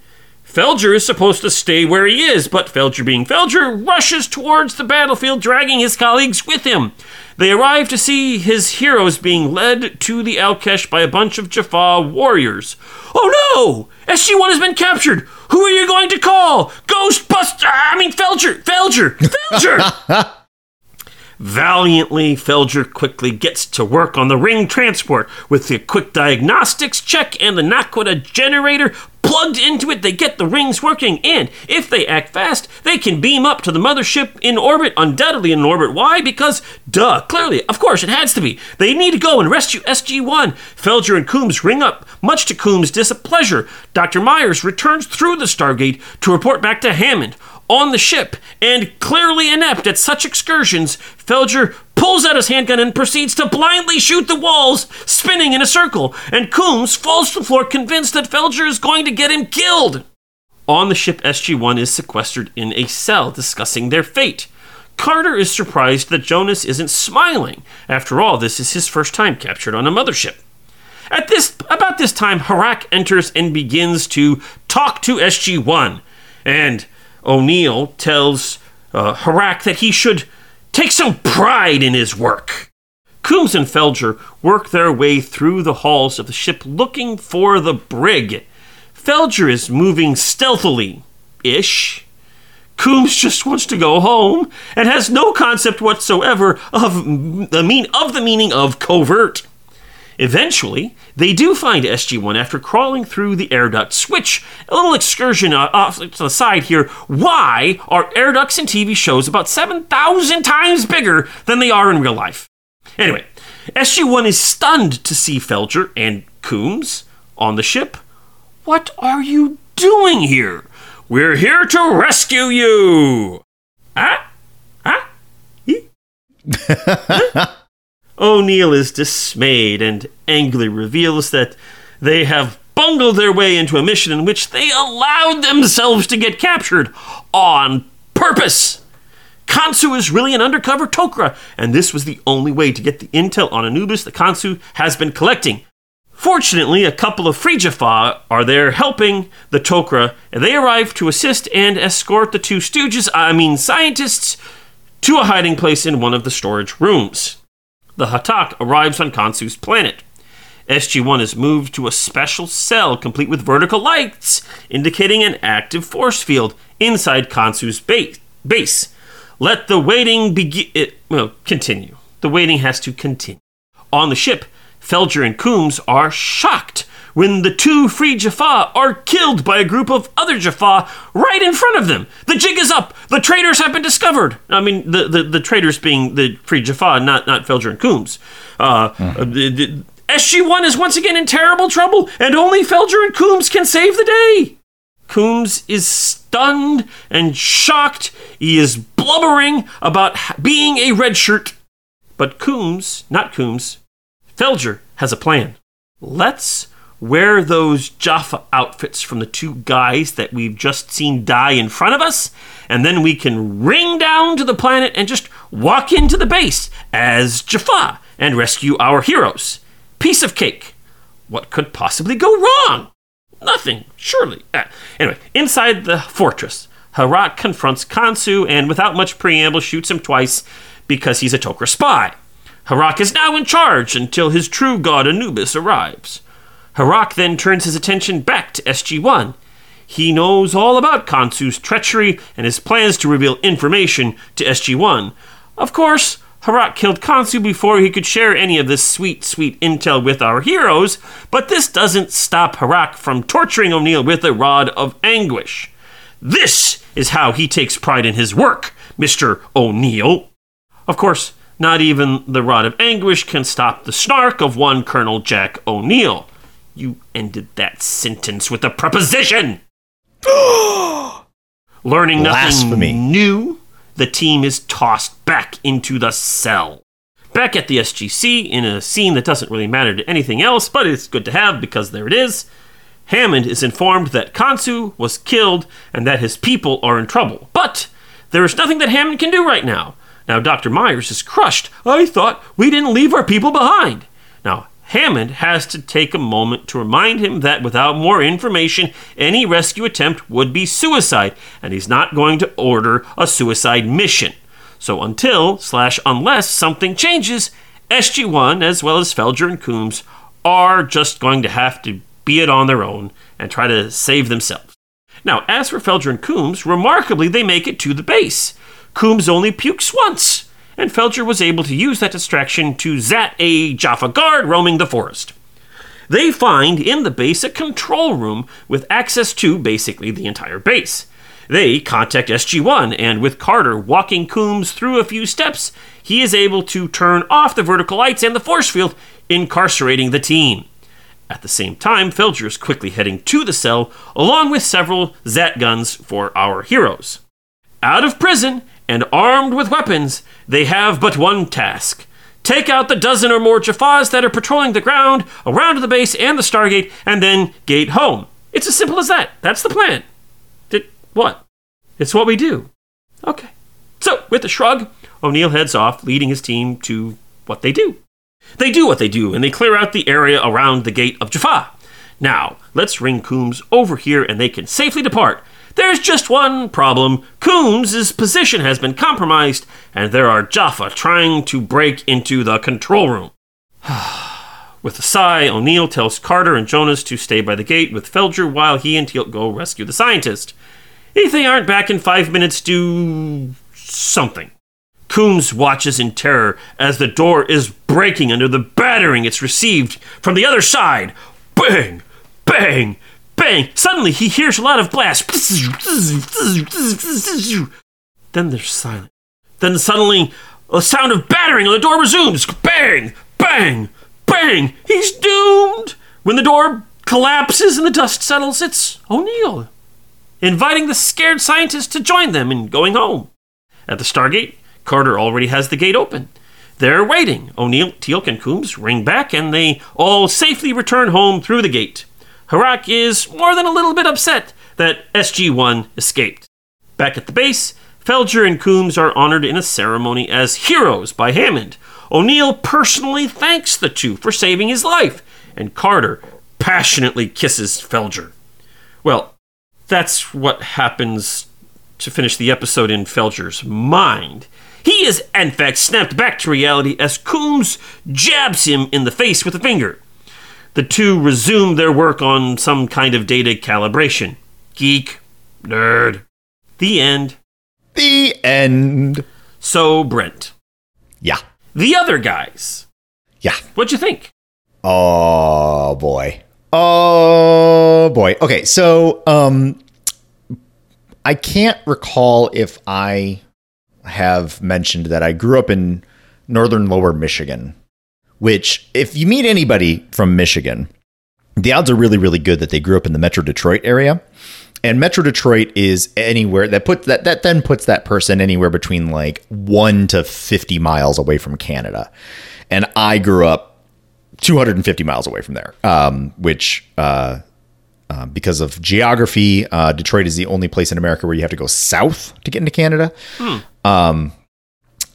Felger is supposed to stay where he is, but Felger, being Felger, rushes towards the battlefield, dragging his colleagues with him. They arrive to see his heroes being led to the Al'kesh by a bunch of Jaffa warriors. Oh no! SG1 has been captured! Who are you going to call? Ghostbuster! I mean, Felger! Felger! Felger! Valiantly, Felger quickly gets to work on the ring transport. With the quick diagnostics check and the naquadah generator plugged into it, they get the rings working. And if they act fast, they can beam up to the mothership in orbit, undoubtedly in orbit. Why? Because, duh, clearly, of course, it has to be. They need to go and rescue SG1. Felger and Coombs ring up, much to Coombs' displeasure. Dr. Myers returns through the Stargate to report back to Hammond on the ship, and clearly inept at such excursions, Felger pulls out his handgun and proceeds to blindly shoot the walls, spinning in a circle, and Coombs falls to the floor convinced that Felger is going to get him killed. On the ship, SG 1 is sequestered in a cell discussing their fate. Carter is surprised that Jonas isn't smiling. After all, this is his first time captured on a mothership. At this about this time, Herak enters and begins to talk to SG-1, and O'Neill tells uh, Herak that he should take some pride in his work. Coombs and Felger work their way through the halls of the ship looking for the brig. Felger is moving stealthily ish. Coombs just wants to go home and has no concept whatsoever of the mean of the meaning of covert. Eventually, they do find SG1 after crawling through the air ducts, which, a little excursion uh, off to the side here, why are air ducts in TV shows about 7,000 times bigger than they are in real life? Anyway, SG1 is stunned to see Felger and Coombs on the ship. What are you doing here? We're here to rescue you! Ah? Ah? O'Neill is dismayed and angrily reveals that they have bungled their way into a mission in which they allowed themselves to get captured on purpose. Khonsu is really an undercover Tok'ra, and this was the only way to get the intel on Anubis that Khonsu has been collecting. Fortunately, a couple of Free are there helping the Tok'ra, and they arrive to assist and escort the two stooges, I mean scientists, to a hiding place in one of the storage rooms the Hatak arrives on Khonsu's planet. SG1 is moved to a special cell complete with vertical lights, indicating an active force field inside Khonsu's base. base. Let the waiting begin. Eh, well, continue. The waiting has to continue. On the ship, Felger and Coombs are shocked when the two free Jaffa are killed by a group of other Jaffa right in front of them. The jig is up. The traitors have been discovered. I mean, the, the, the traitors being the free Jaffa, not, not Felger and Coombs. Uh, mm. the, the, SG1 is once again in terrible trouble, and only Felger and Coombs can save the day. Coombs is stunned and shocked. He is blubbering about being a red shirt. But Coombs, not Coombs, Felger has a plan. Let's wear those Jaffa outfits from the two guys that we've just seen die in front of us, and then we can ring down to the planet and just walk into the base as Jaffa and rescue our heroes. Piece of cake. What could possibly go wrong? Nothing, surely. Uh, anyway, inside the fortress, Herak confronts Khonsu and, without much preamble, shoots him twice because he's a Tok'ra spy. Herak is now in charge until his true god Anubis arrives. Herak then turns his attention back to SG1. He knows all about Khonsu's treachery and his plans to reveal information to SG1. Of course, Herak killed Khonsu before he could share any of this sweet, sweet intel with our heroes, but this doesn't stop Herak from torturing O'Neill with a rod of anguish. This is how he takes pride in his work, Mr. O'Neill. Of course, not even the rod of anguish can stop the snark of one Colonel Jack O'Neill. You ended that sentence with a preposition. Learning nothing Blasphemy. new, the team is tossed back into the cell. Back at the SGC, in a scene that doesn't really matter to anything else, but it's good to have because there it is, Hammond is informed that Khonsu was killed and that his people are in trouble. But there is nothing that Hammond can do right now. Now, Dr. Myers is crushed. I thought we didn't leave our people behind. Now, Hammond has to take a moment to remind him that without more information, any rescue attempt would be suicide, and he's not going to order a suicide mission. So until slash unless something changes, SG1 as well as Felger and Coombs are just going to have to be it on their own and try to save themselves. Now, as for Felger and Coombs, remarkably they make it to the base. Coombs only pukes once, and Felger was able to use that distraction to zat a Jaffa guard roaming the forest. They find in the base a control room with access to basically the entire base. They contact SG1, and with Carter walking Coombs through a few steps, he is able to turn off the vertical lights and the force field, incarcerating the team. At the same time, Felger is quickly heading to the cell, along with several Zat guns for our heroes. Out of prison, and armed with weapons, they have but one task take out the dozen or more Jaffas that are patrolling the ground around the base and the Stargate, and then gate home. It's as simple as that. That's the plan. Did, what? It's what we do. Okay. So, with a shrug, O'Neill heads off, leading his team to what they do. They do what they do, and they clear out the area around the gate of Jaffa. Now, let's ring Coombs over here and they can safely depart. There's just one problem. Coombs' position has been compromised, and there are Jaffa trying to break into the control room. with a sigh, O'Neill tells Carter and Jonas to stay by the gate with Felger while he and Teal go rescue the scientist. If they aren't back in five minutes, do something. Coombs watches in terror as the door is breaking under the battering it's received from the other side. Bang! Bang! Bang! Suddenly he hears a lot of blasts. Then there's silence. Then suddenly a sound of battering on the door resumes. Bang! Bang! Bang! He's doomed! When the door collapses and the dust settles, it's O'Neill, inviting the scared scientist to join them in going home. At the Stargate, Carter already has the gate open. They're waiting. O'Neill, Teal'c, and Coombs ring back, and they all safely return home through the gate. Herak is more than a little bit upset that SG 1 escaped. Back at the base, Felger and Coombs are honored in a ceremony as heroes by Hammond. O'Neill personally thanks the two for saving his life, and Carter passionately kisses Felger. Well, that's what happens to finish the episode in Felger's mind. He is, in fact, snapped back to reality as Coombs jabs him in the face with a finger. The two resume their work on some kind of data calibration. Geek, nerd. The end. The end. So, Brent, Yeah. the other guys, Yeah. what'd you think? Oh boy. Oh boy. Okay, so um I can't recall if I have mentioned that I grew up in northern lower Michigan, which if you meet anybody from Michigan, the odds are really really good that they grew up in the Metro Detroit area. And Metro Detroit is anywhere that puts that that then puts that person anywhere between like 1 to 50 miles away from Canada. And I grew up 250 miles away from there, um, which uh, uh, because of geography, uh, Detroit is the only place in America where you have to go south to get into Canada. Um,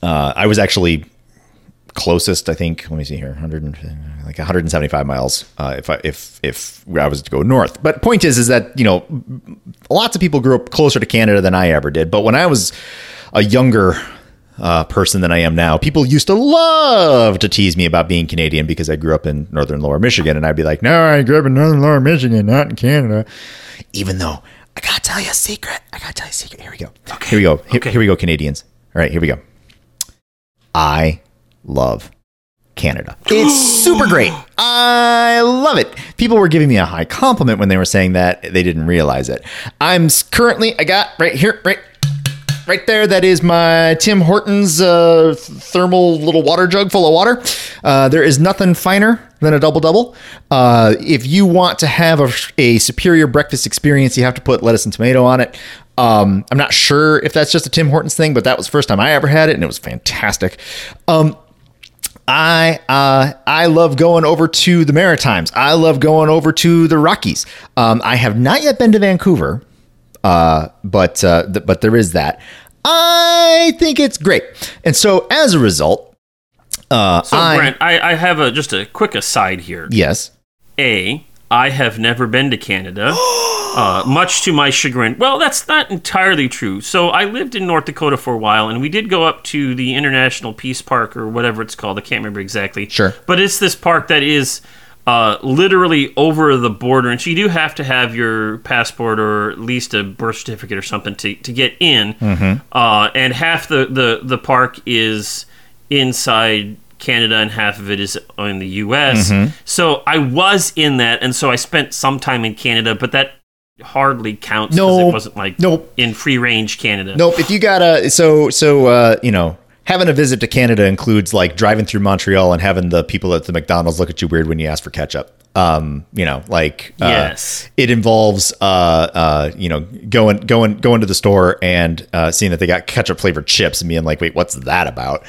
uh, I was actually closest, I think. Let me see here, 100 like 175 miles. Uh, if I if if I was to go north, but point is, is that you know, lots of people grew up closer to Canada than I ever did. But when I was a younger uh, person than I am now, people used to love to tease me about being Canadian because I grew up in northern lower Michigan, and I'd be like, "No, I grew up in northern lower Michigan, not in Canada." Even though I gotta tell you a secret, I gotta tell you a secret. Here we go. Okay. Here we go. Here, Okay. here we go, Canadians. All right, here we go. I love Canada. It's super great. I love it. People were giving me a high compliment when they were saying that they didn't realize it. I'm currently, I got right here, right right there that is my tim hortons uh, thermal little water jug full of water uh, there is nothing finer than a double double uh, if you want to have a, a superior breakfast experience you have to put lettuce and tomato on it um, i'm not sure if that's just a tim hortons thing but that was the first time i ever had it and it was fantastic um, I uh, I love going over to the Maritimes. I love going over to the Rockies. Um, I have not yet been to Vancouver, uh, but uh, th- but there is that. I think it's great, and so as a result, uh, So, I Brent, I, I have a just a quick aside here. yes, A, I have never been to Canada, uh, much to my chagrin. Well, that's not entirely true. So I lived in North Dakota for a while, and we did go up to the International Peace Park or whatever it's called. I can't remember exactly. Sure. But it's this park that is uh, literally over the border, and so you do have to have your passport or at least a birth certificate or something to, to get in. Uh, and half the, the, the park is inside Canada and half of it is in the US. So I was in that, and so I spent some time in Canada, but that hardly counts because No. it wasn't like Nope. in free range Canada. Nope. If you gotta, so so uh, you know, having a visit to Canada includes like driving through Montreal and having the people at the McDonald's look at you weird when you ask for ketchup. Um, you know, like uh, Yes. it involves uh, uh, you know, going going going to the store and uh, seeing that they got ketchup flavored chips and being like, wait, what's that about?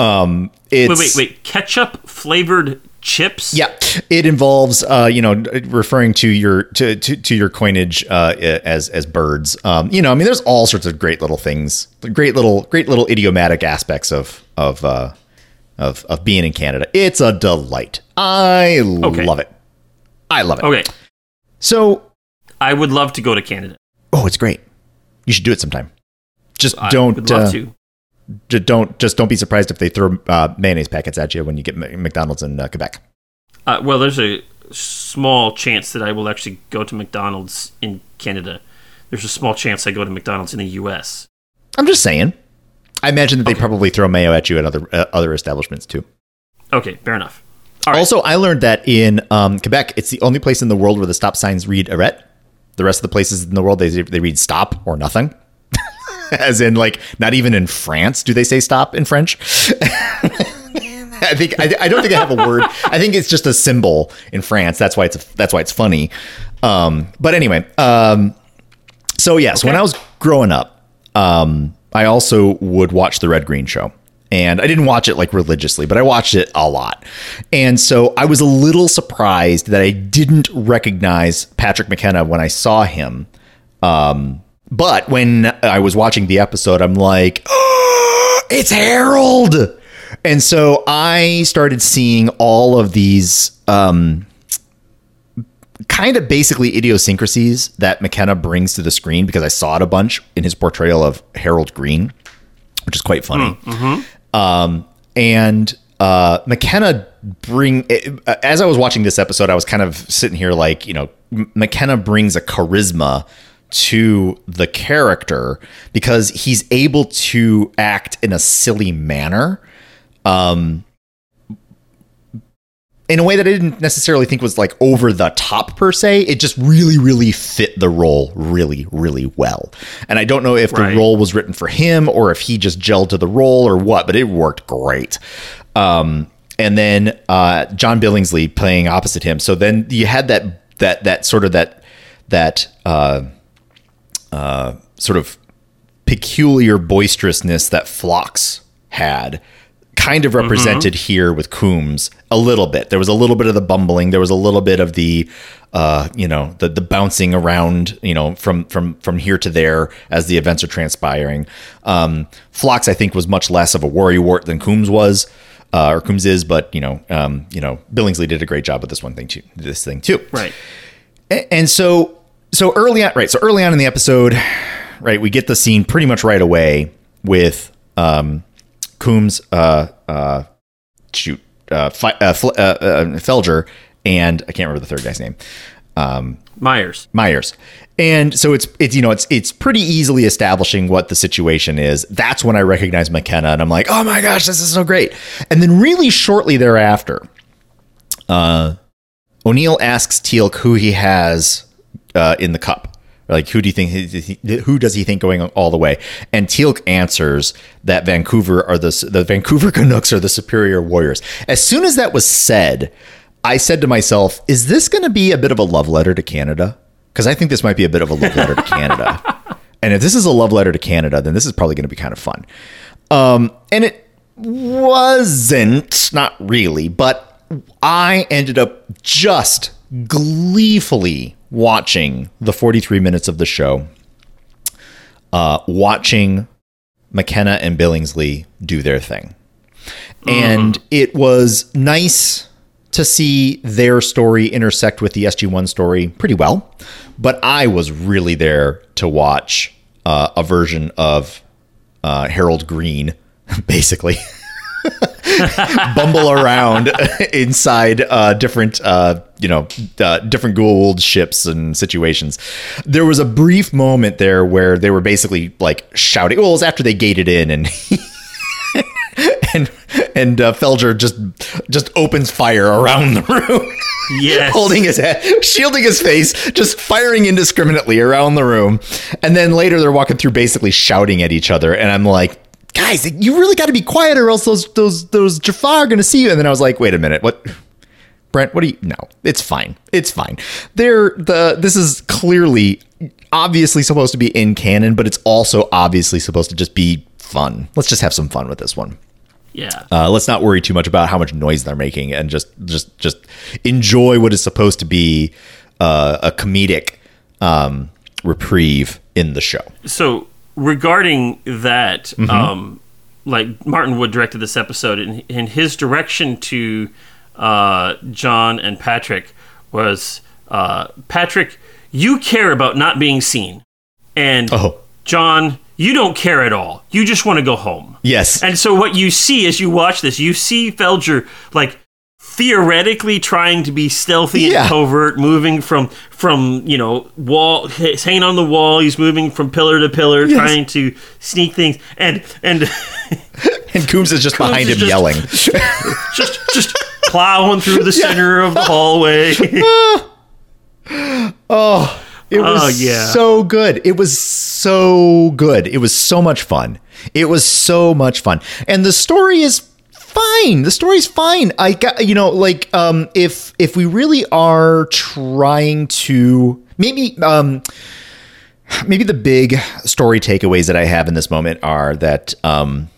Um, it's Wait, wait, wait. Ketchup flavored chips. Yeah, it involves uh, you know referring to your to to, to your coinage uh, as as birds. Um, you know, I mean, there's all sorts of great little things, great little great little idiomatic aspects of of uh, of of being in Canada. It's a delight. I Okay. love it. I love it. Okay. So, I would love to go to Canada. oh, it's great. You should do it sometime. Just I don't would love uh, to. Don't just don't be surprised if they throw uh, mayonnaise packets at you when you get McDonald's in uh, Quebec. Uh, well, there's a small chance that I will actually go to McDonald's in Canada. There's a small chance I go to McDonald's in the U.S. I'm just saying. I imagine that they probably throw mayo at you at other uh, other establishments too. Okay, fair enough. All right. Also, I learned that in um, Quebec, it's the only place in the world where the stop signs read arrête. The rest of the places in the world, they they read stop or nothing. As in, like, not even in France do they say stop in French. I think I, I don't think I have a word. I think it's just a symbol in France. That's why it's that's why it's funny. Um, but anyway, um, so yes, when I was growing up, um, I also would watch the Red Green Show. And I didn't watch it like religiously, but I watched it a lot. And so I was a little surprised that I didn't recognize Patrick McKenna when I saw him. Um, but when I was watching the episode, I'm like, oh, it's Harold. And so I started seeing all of these um, kind of basically idiosyncrasies that McKenna brings to the screen because I saw it a bunch in his portrayal of Harold Green, which is quite funny. Um, and uh, McKenna bring as I was watching this episode, I was kind of sitting here like you know McKenna brings a charisma to the character because he's able to act in a silly manner. Um, in a way that I didn't necessarily think was like over the top per se. It just really, really fit the role really, really well. And I don't know if Right. the role was written for him or if he just gelled to the role or what, but it worked great. Um, and then uh, John Billingsley playing opposite him. So then you had that that that sort of that that uh, uh, sort of peculiar boisterousness that Phlox had kind of represented here with Coombs a little bit. There was a little bit of the bumbling. There was a little bit of the, uh, you know, the the bouncing around, you know, from from from here to there as the events are transpiring. Um, Phlox, I think, was much less of a worrywart than Coombs was, uh, or Coombs is. But you know, um, you know, Billingsley did a great job with this one thing too. This thing too. Right. A- and so so early on right so early on in the episode right we get the scene pretty much right away with um coombs uh uh shoot uh, Fi- uh, Fl- uh, uh felger and i can't remember the third guy's name Myers. myers. And so it's it's you know it's it's pretty easily establishing what the situation is. That's when i recognize mckenna and i'm like oh my gosh this is so great. And then really shortly thereafter uh o'neill asks teal'c who he has uh, in the cup. Like who do you think who does he think going all the way? And teal'c answers that vancouver are the the vancouver canucks are the superior warriors. As soon as that was said i said to myself is this going to be a bit of a love letter to canada? Because i think this might be a bit of a love letter to canada. And if this is a love letter to canada then this is probably going to be kind of fun. Um, and it wasn't not really but i ended up just gleefully watching the 43 minutes of the show uh, watching mckenna and billingsley do their thing and it was nice to see their story intersect with the SG1 story pretty well. But I was really there to watch uh, a version of uh, Harold Green, basically. bumble around inside uh, different, uh, you know, uh, different Goa'uld ships and situations. There was a brief moment there where they were basically like shouting. Well, it was after they gated in, and and and uh, Felger just just opens fire around the room. Yes. holding his head, shielding his face, just firing indiscriminately around the room. And then later they're walking through basically shouting at each other. And I'm like, guys, you really got to be quiet or else those those those Jaffa are going to see you. And then I was like, wait a minute, what? Brent, what do you? No, it's fine. It's fine. They're the. This is clearly, obviously supposed to be in canon, but it's also obviously supposed to just be fun. Let's just have some fun with this one. Yeah. Uh, let's not worry too much about how much noise they're making, and just just just enjoy what is supposed to be uh, a comedic um, reprieve in the show. so regarding that Mm-hmm. um like martin wood directed this episode and, and his direction to uh john and patrick was uh patrick you care about not being seen and Oh. john you don't care at all you just want to go home Yes, and so what you see as you watch this you see felger like theoretically trying to be stealthy Yeah. and covert moving from from you know wall he's hanging on the wall he's moving from pillar to pillar trying to sneak things and and and Coombs is just behind is him just- yelling. just just plowing through the center of the hallway oh. It was Oh, yeah. so good. It was so good. It was so much fun. It was so much fun. And the story is fine. The story's fine. I got you know, like um if if we really are trying to maybe um maybe the big story takeaways that I have in this moment are that um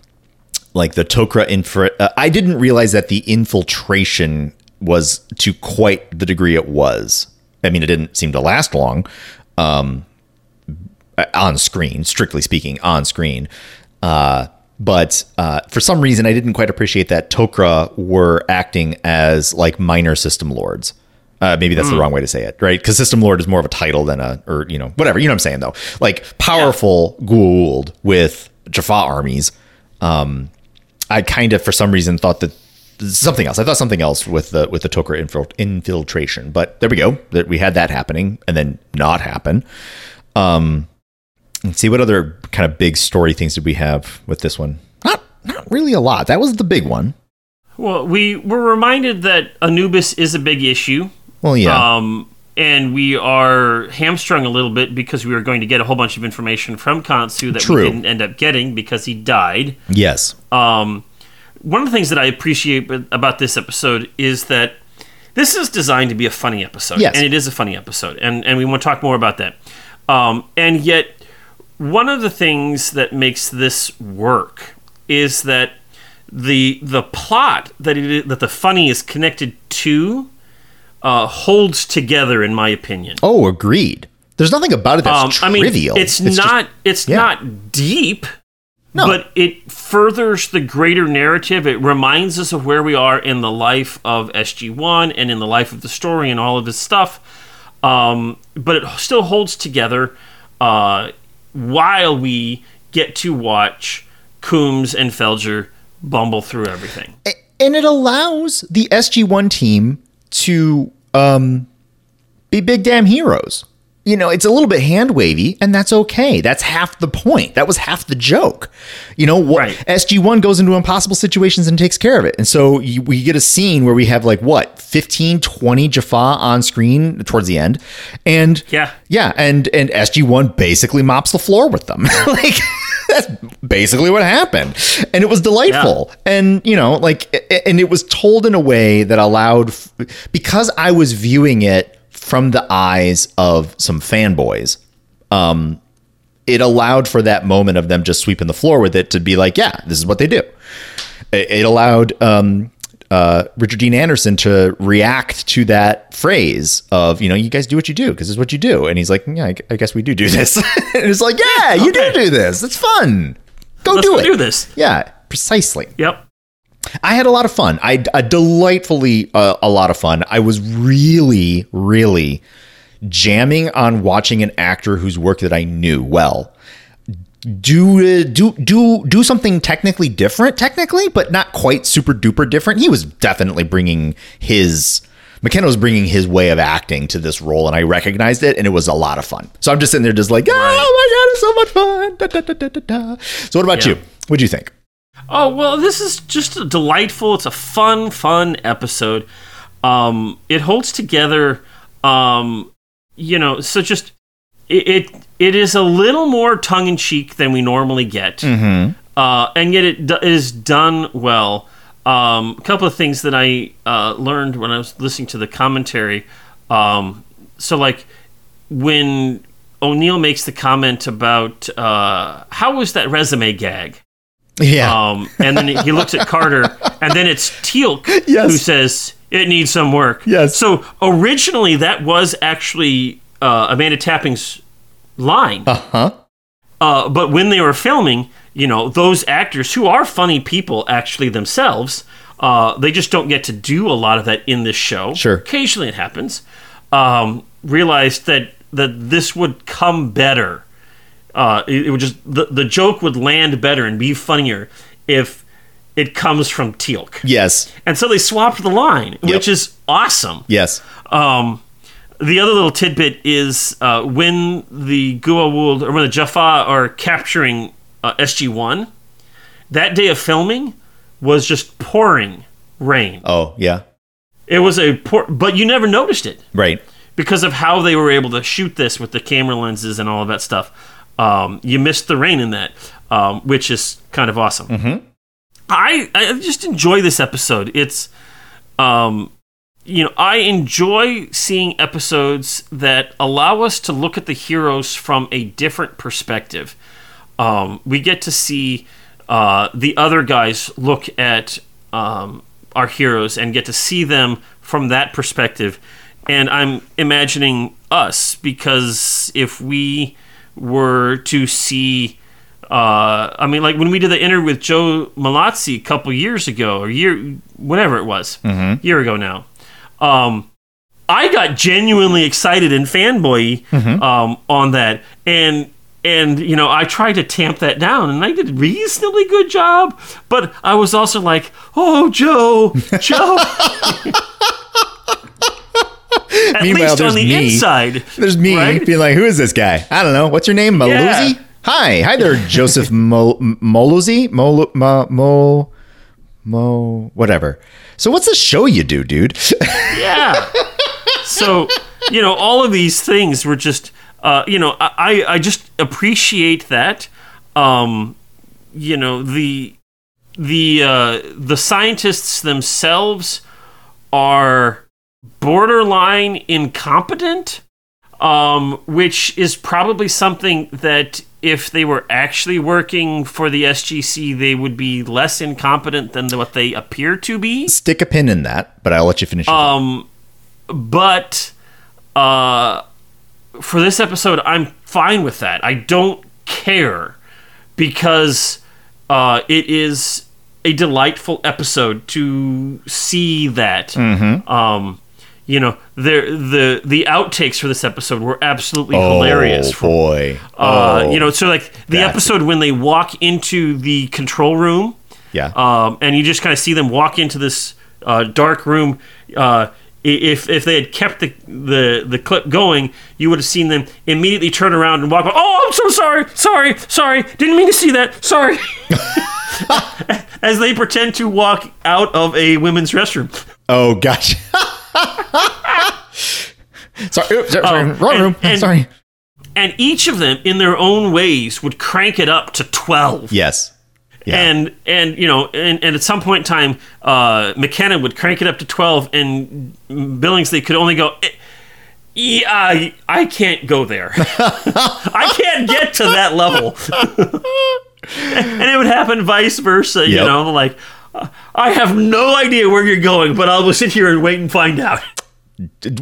like the Tok'ra infra uh, I didn't realize that the infiltration was to quite the degree it was. I mean, it didn't seem to last long um on screen, strictly speaking, on screen. Uh but uh, for some reason, I didn't quite appreciate that Tok'ra were acting as like minor system lords. Uh, maybe that's the wrong way to say it, right? Because system lord is more of a title than a, or you know, whatever. You know what I'm saying though? Like powerful Goa'uld with Jaffa armies. Um, I kind of, for some reason, thought that something else. I thought something else with the with the Tok'ra infil- infiltration. But there we go. That we had that happening and then not happen. Um, let's see what other kind of big story things did we have with this one? Not not really a lot. That was the big one. well we were reminded that anubis is a big issue Well, yeah. Um, and we are hamstrung a little bit because we were going to get a whole bunch of information from Khonsu that True. we didn't end up getting because he died. yes. Um, one of the things that I appreciate about this episode is that this is designed to be a funny episode, Yes. and it is a funny episode, and and we want to talk more about that. Um, and yet, one of the things that makes this work is that the the plot that it that the funny is connected to uh, holds together, in my opinion. Oh, agreed. There's nothing about it that's Um, I mean, trivial. it's, just- not it's yeah. not deep, No. but it furthers the greater narrative. It reminds us of where we are in the life of SG One and in the life of the story and all of this stuff. Um, but it still holds together uh, while we get to watch Coombs and Felger bumble through everything. and it allows the SG1 team to um, be big damn heroes. You know, it's a little bit hand wavy, and that's okay. That's half the point. That was half the joke. You know, what Right. SG1 goes into impossible situations and takes care of it. And so you, we get a scene where we have like what, 15, 20 Jaffa on screen towards the end. And Yeah. yeah, and and SG1 basically mops the floor with them. like that's basically what happened. And it was delightful. And you know, like and it was told in a way that allowed because I was viewing it from the eyes of some fanboys. Um it allowed for that moment of them just sweeping the floor with it to be like, yeah, this is what they do. It, it allowed um uh, Richard Dean Anderson to react to that phrase of, you know, you guys do what you do because it's what you do. And he's like, yeah, I, I guess we do do this. and it's like, yeah, you do do this. It's fun. Go Let's do go it. do this. Yeah, precisely. Yep. I had a lot of fun. I, I delightfully uh, a lot of fun. I was really, really jamming on watching an actor whose work that I knew well do uh, do do do something technically different, technically, but not quite super duper different. He was definitely bringing his McKenna was bringing his way of acting to this role, and I recognized it, and it was a lot of fun. So I'm just sitting there, just like, oh my god, it's so much fun. Da, da, da. So what about Yeah. you? What'd you think? Oh well, this is just a delightful. It's a fun, fun episode. Um, it holds together. Um, you know, so just it it, it is a little more tongue in cheek than we normally get, mm-hmm. uh, and yet it, it is done well. Um, a couple of things that I uh, learned when I was listening to the commentary. Um, so like when O'Neill makes the comment about uh, how was that resume gag. Yeah. Um, and then he looks at Carter, and then it's Teal'c Yes. who says it needs some work. Yes. So originally that was actually uh, Amanda Tapping's line. Uh huh? Uh, but when they were filming, you know, those actors who are funny people actually themselves, uh, they just don't get to do a lot of that in this show. Sure. Occasionally it happens. Um, realized that that this would come better. Uh, it, it would just the, the joke would land better and be funnier if it comes from Teal'c. Yes. And so they swapped the line, which is awesome. Yes. Um, the other little tidbit is uh, when the Goa'uld or when the Jaffa are capturing uh, SG One, that day of filming was just pouring rain. Oh, yeah. It was a pour, but you never noticed it Right. because of how they were able to shoot this with the camera lenses and all of that stuff. Um, you missed the rain in that, um, which is kind of awesome. Mhm. I I just enjoy this episode. It's, um, you know, I enjoy seeing episodes that allow us to look at the heroes from a different perspective. Um, we get to see uh, the other guys look at um, our heroes and get to see them from that perspective. And I'm imagining us because if we were to see, uh, I mean, like when we did the interview with Joe Mallozzi a couple years ago, or year, whatever it was, year ago now. Um, I got genuinely excited and fanboy um, on that, and and you know I tried to tamp that down, and I did a reasonably good job. But I was also like, "Oh, Joe, Joe." At Meanwhile, least on the me. inside, There's me Right? being like, who is this guy? I don't know. What's your name? Maluzzi? Yeah. Hi. Hi there, Joseph Mo- Moluzzi? Mo, Mo, Mo, Mo, whatever. So what's the show you do, dude? yeah. So you know, all of these things were just, uh, you know, I I just appreciate that. Um, you know the the uh, the scientists themselves are borderline incompetent, um, which is probably something that if they were actually working for the SGC, they would be less incompetent than what they appear to be. Stick a pin in that, but I'll let you finish. Um, but uh, for this episode, I'm fine with that. I don't care because uh, it is a delightful episode to see that. Um, you know, there the the outtakes for this episode were absolutely hilarious. Oh From, boy. uh, Oh, you know, so like the episode when they walk into the control room yeah. um, and you just kind of see them walk into this uh, dark room. Uh, if if they had kept the, the the clip going, you would have seen them immediately turn around and walk. Oh, I'm so sorry, sorry, sorry, didn't mean to see that. Sorry. As they pretend to walk out of a women's restroom. oh, gotcha. sorry, oops, sorry. Oh, wrong and- room. and- sorry. And each of them, in their own ways, would crank it up to 12. Yes. Yeah. and and you know and, and at some point in time uh mckenna would crank it up to 12 and billingsley could only go "Eh, yeah I, I can't go there i can't get to that level and it would happen vice versa you know like i have no idea where you're going but i'll sit here and wait and find out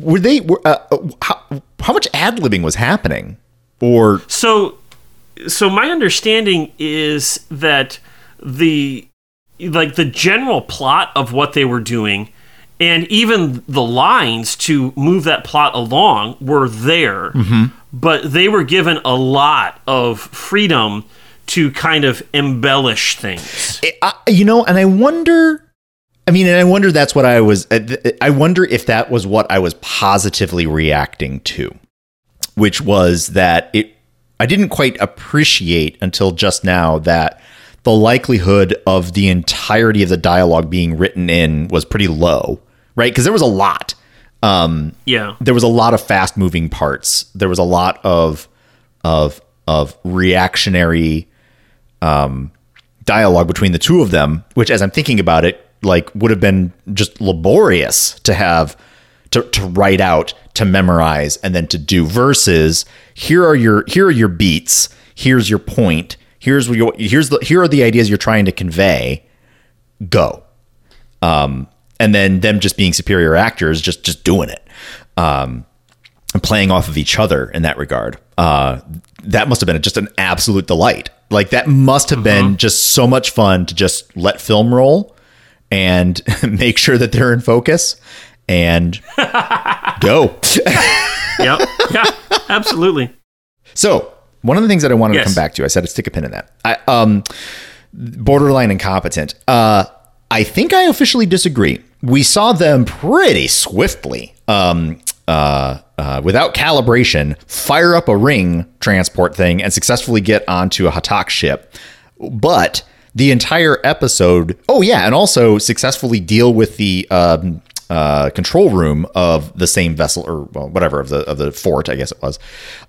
were they? Were, uh, uh, how, how much ad libbing was happening? Or So, so my understanding is that the like the general plot of what they were doing, and even the lines to move that plot along were there, but they were given a lot of freedom to kind of embellish things. I, you know, and I wonder. I mean, and I wonder that's what I was. uh, I wonder if that was what I was positively reacting to, which was that it. I didn't quite appreciate until just now that the likelihood of the entirety of the dialogue being written in was pretty low, right? Because there was a lot. Um, Yeah. there was a lot of fast moving parts. There was a lot of of of reactionary um, dialogue between the two of them, which, as I'm thinking about it, like would have been just laborious to have to, to write out, to memorize, and then to do. Versus here are your here are your beats. Here's your point. Here's what you here's the here are the ideas you're trying to convey. Go. Um, and then them just being superior actors, just just doing it, um, playing off of each other in that regard. Uh, that must have been just an absolute delight. Like that must have been just so much fun to just let film roll and make sure that they're in focus and go. Yep. Yeah. Absolutely. So one of the things that I wanted Yes. to come back to, I said to stick a pin in that. I, um, borderline incompetent. Uh, I think I officially disagree. We saw them pretty swiftly, um, uh, uh, without calibration, fire up a ring transport thing and successfully get onto a Ha'tak ship. But the entire episode, oh yeah, and also successfully deal with the um, uh, control room of the same vessel or well, whatever of the of the fort, I guess it was.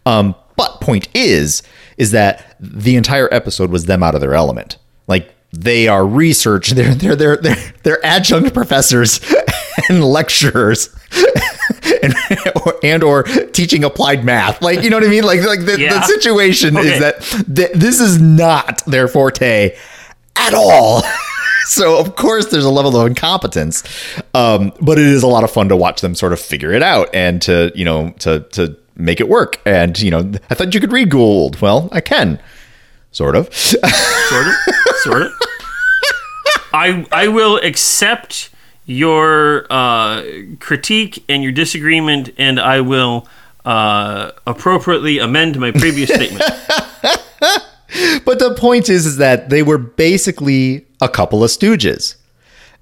Um, but point is, is that the entire episode was them out of their element. Like they are research, they're they're they're they're, they're adjunct professors and lecturers. And or, and or teaching applied math, like you know what I mean. Like like the, the situation Okay. is that th- this is not their forte at all. so of course there's a level of incompetence, um, but it is a lot of fun to watch them sort of figure it out and to you know to to make it work. And you know, I thought you could read Goa'uld. Well, I can, sort of. Sort of. sort of. I I will accept your uh, critique and your disagreement, and I will uh, appropriately amend my previous statement. but the point is, is that they were basically a couple of stooges,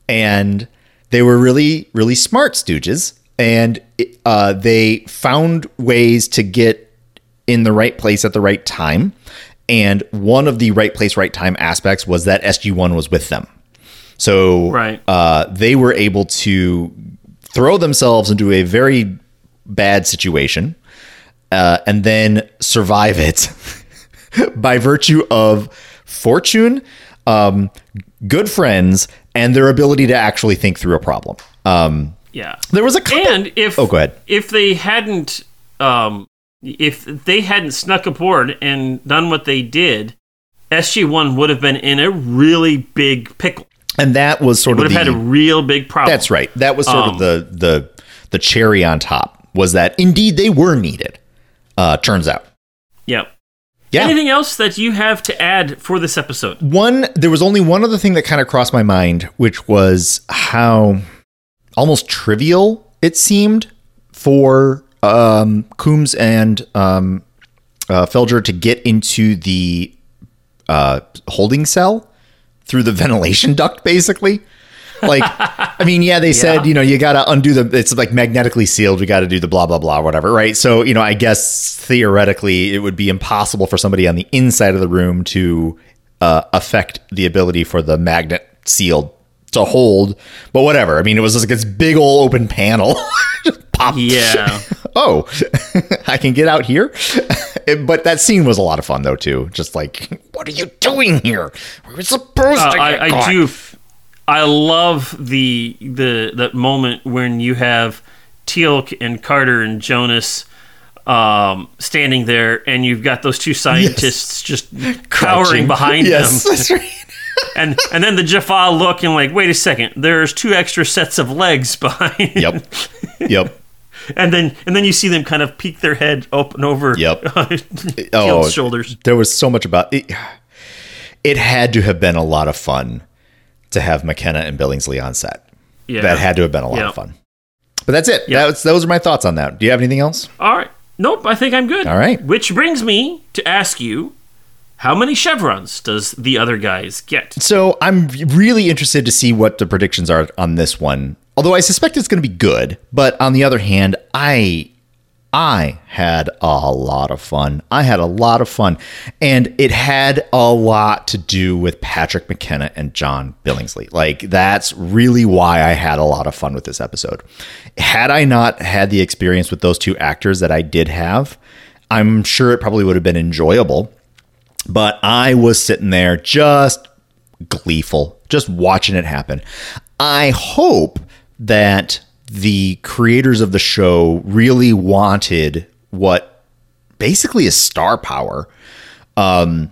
and they were really, really smart stooges, and uh, they found ways to get in the right place at the right time. And one of the right place, right time aspects was that SG One was with them, so Right. uh, they were able to throw themselves into a very bad situation uh, and then survive it by virtue of fortune, um, good friends, and their ability to actually think through a problem. Um, Yeah. there was a couple. And if Oh, go ahead. if they hadn't um, if they hadn't snuck aboard and done what they did, SG One would have been in a really big pickle. and that was sort Would of have the, had a real big problem. That's right. That was sort Um, of the the the cherry on top. Was that indeed they were needed? Uh, turns out. Yep. Yeah. Anything else that you have to add for this episode? One, there was only one other thing that kind of crossed my mind, which was how almost trivial it seemed for um, Coombs and um, uh, Felger to get into the uh, holding cell through the ventilation duct, basically. Like, I mean, yeah, they said, you know, you got to undo the, it's like magnetically sealed. We got to do the blah, blah, blah, whatever, right? So, you know, I guess theoretically it would be impossible for somebody on the inside of the room to uh, affect the ability for the magnet sealed to hold, but whatever. I mean, it was just like this big old open panel. just pop. Yeah. Oh, I can get out here. but that scene was a lot of fun though, too. Just like, what are you doing here? We were supposed Uh, to. I, I do. I love the the that moment when you have Teal'c and Carter and Jonas um, standing there, and you've got those two scientists just cowering Crouching. behind yes, them, that's right. and and then the Jaffa look and like, wait a second, there's two extra sets of legs behind. Yep. Yep. And then and then you see them kind of peek their head up and over Yep. Oh, shoulders. There was so much about it. It had to have been a lot of fun to have McKenna and Billingsley on set. Yeah. That had to have been a lot Yeah. of fun. But that's it. Yeah. That was, those are my thoughts on that. Do you have anything else? All right. Nope, I think I'm good. All right. Which brings me to ask you how many chevrons does the other guys get? So I'm really interested to see what the predictions are on this one. Although I suspect it's going to be good, but on the other hand, I I had a lot of fun. I had a lot of fun, and it had a lot to do with Patrick McKenna and John Billingsley. Like that's really why I had a lot of fun with this episode. Had I not had the experience with those two actors that I did have, I'm sure it probably would have been enjoyable but I was sitting there just gleeful, just watching it happen. I hope that the creators of the show really wanted what basically is star power um,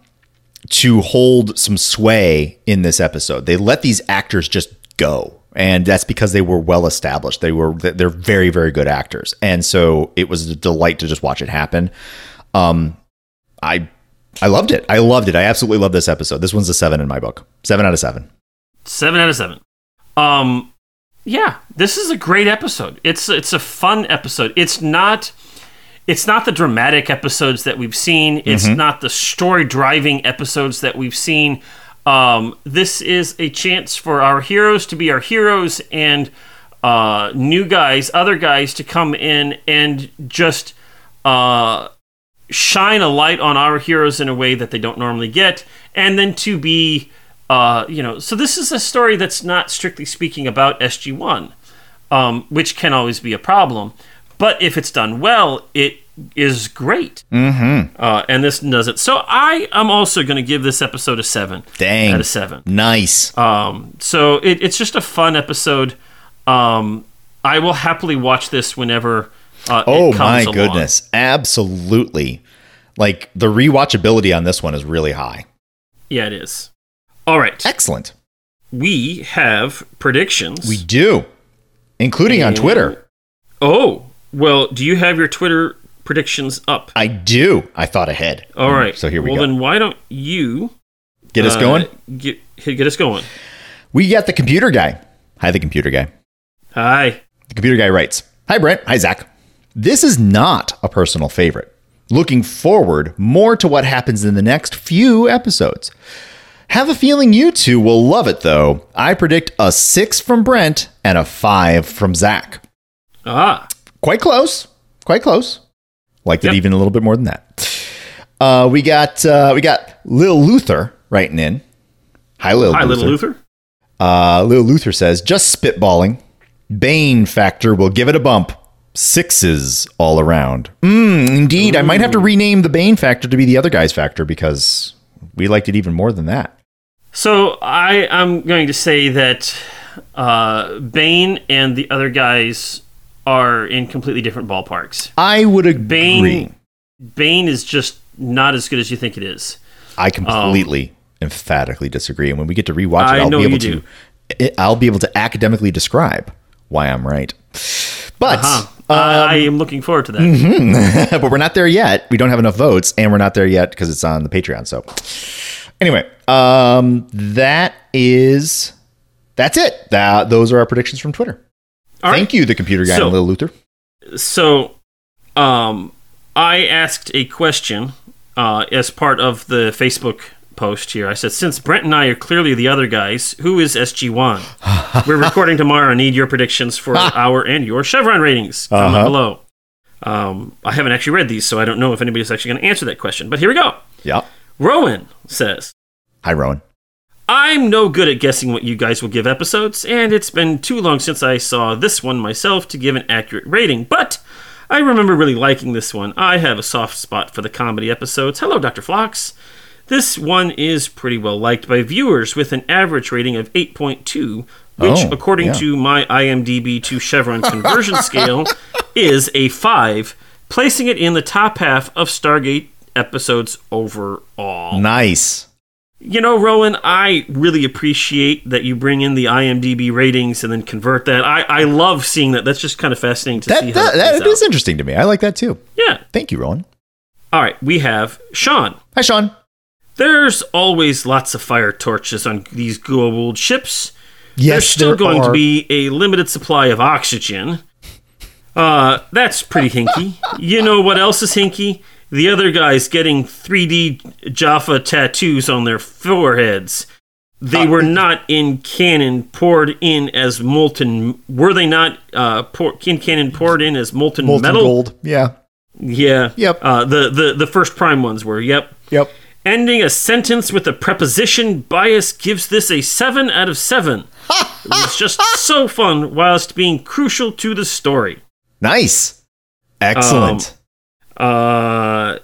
to hold some sway in this episode. They let these actors just go. And that's because they were well established. They were they're very very good actors. And so it was a delight to just watch it happen. Um I I loved it. I loved it. I absolutely love this episode. This one's a 7 in my book. 7 out of 7. Seven out of seven. Um, yeah, this is a great episode. It's it's a fun episode. It's not it's not the dramatic episodes that we've seen. It's not the story driving episodes that we've seen. Um, this is a chance for our heroes to be our heroes and uh, new guys, other guys to come in and just uh, shine a light on our heroes in a way that they don't normally get, and then to be, uh, you know, so this is a story that's not strictly speaking about SG One, um, which can always be a problem, but if it's done well, it is great. Mm-hmm. Uh, and this does it. So I am also going to give this episode a seven. Dang. Out of seven. Nice. Um, so it, it's just a fun episode. Um, I will happily watch this whenever. Uh, Oh my along. goodness. Absolutely. Like the rewatchability on this one is really high. Yeah, it is. All right, Excellent. we have predictions. We do. Including on Twitter. Oh, well, do you have your Twitter predictions up? I do. I thought ahead. All right. So here we well, go. Well, then why don't you Get us uh, going. Get get us going. We got the computer guy. Hi, the computer guy. Hi. The computer guy writes Hi, Brent. Hi, Zach. This is not a personal favorite. Looking forward more to what happens in the next few episodes. Have a feeling you two will love it, though. I predict a six from Brent and a five from Zach. Ah, Quite close. Quite close. Liked it even a little bit more than that. Uh, we got uh, we got Lil Luther writing in. Hi, Lil hi, Luther. little Luther. Uh, Lil Luther says, just spitballing. Bane factor will give it a bump. Sixes all around. Mm, indeed. I might have to rename the Bane factor to be the other guy's factor because we liked it even more than that. So I am going to say that uh, Bane and the other guys are in completely different ballparks. I would agree. Bane, Bane is just not as good as you think it is. I completely, emphatically disagree. And when we get to rewatch it, I I'll know be able to. do. it- I'll be able to academically describe why I'm right. But Huh. Um, I am looking forward to that. but we're not there yet. We don't have enough votes, and we're not there yet because it's on the Patreon. So, anyway, um, that is that's it. That those are our predictions from Twitter. All right. Thank you, the computer guy So- and Lil Luther. So, um, I asked a question uh, as part of the Facebook post here. I said, since Brent and I are clearly the other guys, who is SG1? We're recording tomorrow. I need your predictions for our and your Chevron ratings. Comment Uh-huh. below. Um, I haven't actually read these, so I don't know if anybody's actually going to answer that question. But here we go. Yep. Rowan says, Hi, Rowan. I'm no good at guessing what you guys will give episodes, and it's been too long since I saw this one myself to give an accurate rating, but I remember really liking this one. I have a soft spot for the comedy episodes. Hello, Dr. Phlox. This one is pretty well liked by viewers with an average rating of 8.2, which, Oh, according yeah. to my IMDb to Chevron conversion scale, is a 5, placing it in the top half of Stargate episodes overall. Nice. You know, Rowan, I really appreciate that you bring in the IMDb ratings and then convert that. I, I love seeing that. That's just kind of fascinating to see That how that, it that plays interesting to me. I like that too. Yeah. Thank you, Rowan. All right, we have Sean. Hi, Sean. There's always lots of fire torches on these Goa'uld ships. Yes, There's still there going to be a limited supply of oxygen. Uh, that's pretty hinky. You know what else is hinky? The other guys getting 3D Jaffa tattoos on their foreheads. They Uh, were not in canon poured in as molten. Were they not uh, pour, in canon poured in as molten, molten metal? gold. Yeah. Yeah. Yep. Uh, the, the the first prime ones were. Yep. Yep. Ending a sentence with a preposition bias gives this a 7 out of 7. it was just so fun whilst being crucial to the story. Nice. Excellent. Uh,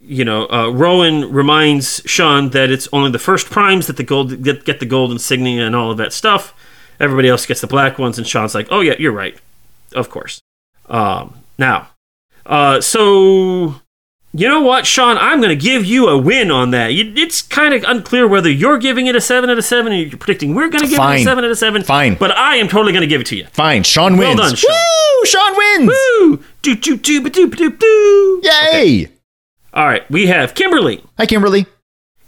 you know, uh, Rowan reminds Sean that it's only the first primes that the gold get, get the gold insignia and all of that stuff. Everybody else gets the black ones, and Sean's like, "Oh yeah, you're right, of course." Um, now, uh, so You know what, Sean? I'm going to give you a win on that. It's kind of unclear whether you're giving it a 7 out of 7 or you're predicting we're going to give it a 7 out of 7. Fine. But I am totally going to give it to you. Fine. Sean wins. Well done, Sean. Woo! Sean wins. Woo! Doo doo doo ba doo ba doo doo. Yay! All right, we have Kimberly. Hi, Kimberly.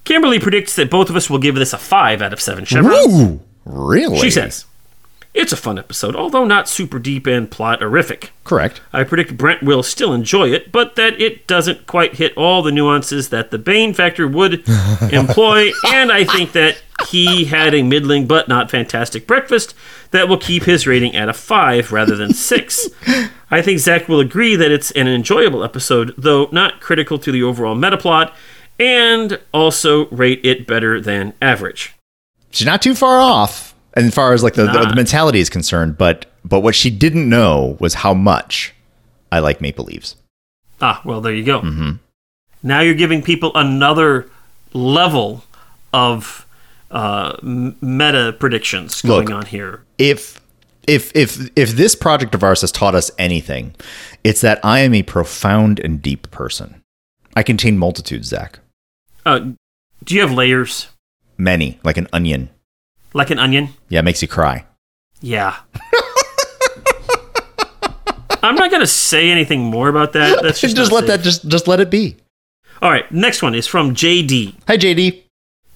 Kimberly predicts that both of us will give this a 5 out of 7 chevrons. Woo! Really? She says, It's a fun episode, although not super deep and plot horrific. Correct. I predict Brent will still enjoy it, but that it doesn't quite hit all the nuances that the Bane factor would employ, and I think that he had a middling but not fantastic breakfast that will keep his rating at a 5 rather than 6. I think Zach will agree that it's an enjoyable episode, though not critical to the overall meta plot, and also rate it better than average. She's not too far off as far as like the, the, Nah. the mentality is concerned, but but what she didn't know was how much I like Maple Leaves. Ah, well, there you go. Mm-hmm. Now you're giving people another level of uh, m- meta predictions going Look. on here. If if if if this project of ours has taught us anything, it's that I am a profound and deep person. I contain multitudes, Zach. Uh, do you have layers Many, like an onion. Like an onion? Yeah, it makes you cry. Yeah. I'm not going to say anything more about that. That's just, Just, let safe. that just just let it be. All right, next one is from JD. Hi, JD.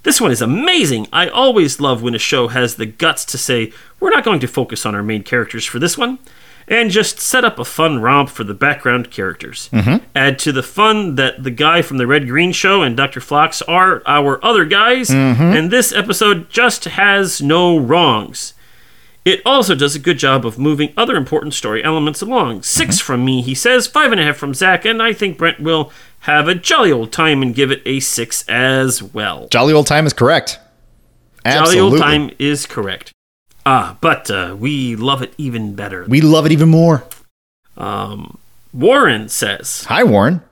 This one is amazing. I always love when a show has the guts to say, we're not going to focus on our main characters for this one, and just set up a fun romp for the background characters. Mm-hmm. Add to the fun that the guy from the Red Green Show and Dr. Phlox are our other guys, mm-hmm. and this episode just has no wrongs. It also does a good job of moving other important story elements along. 6 mm-hmm. from me, he says, five and a half from Zach, and I think Brent will have a jolly old time and give it a six as well. Jolly old time is correct. Jolly Absolutely. old time is correct. Ah, but uh, we love it even better. We love it even more. Um, Warren says, Hi, Warren.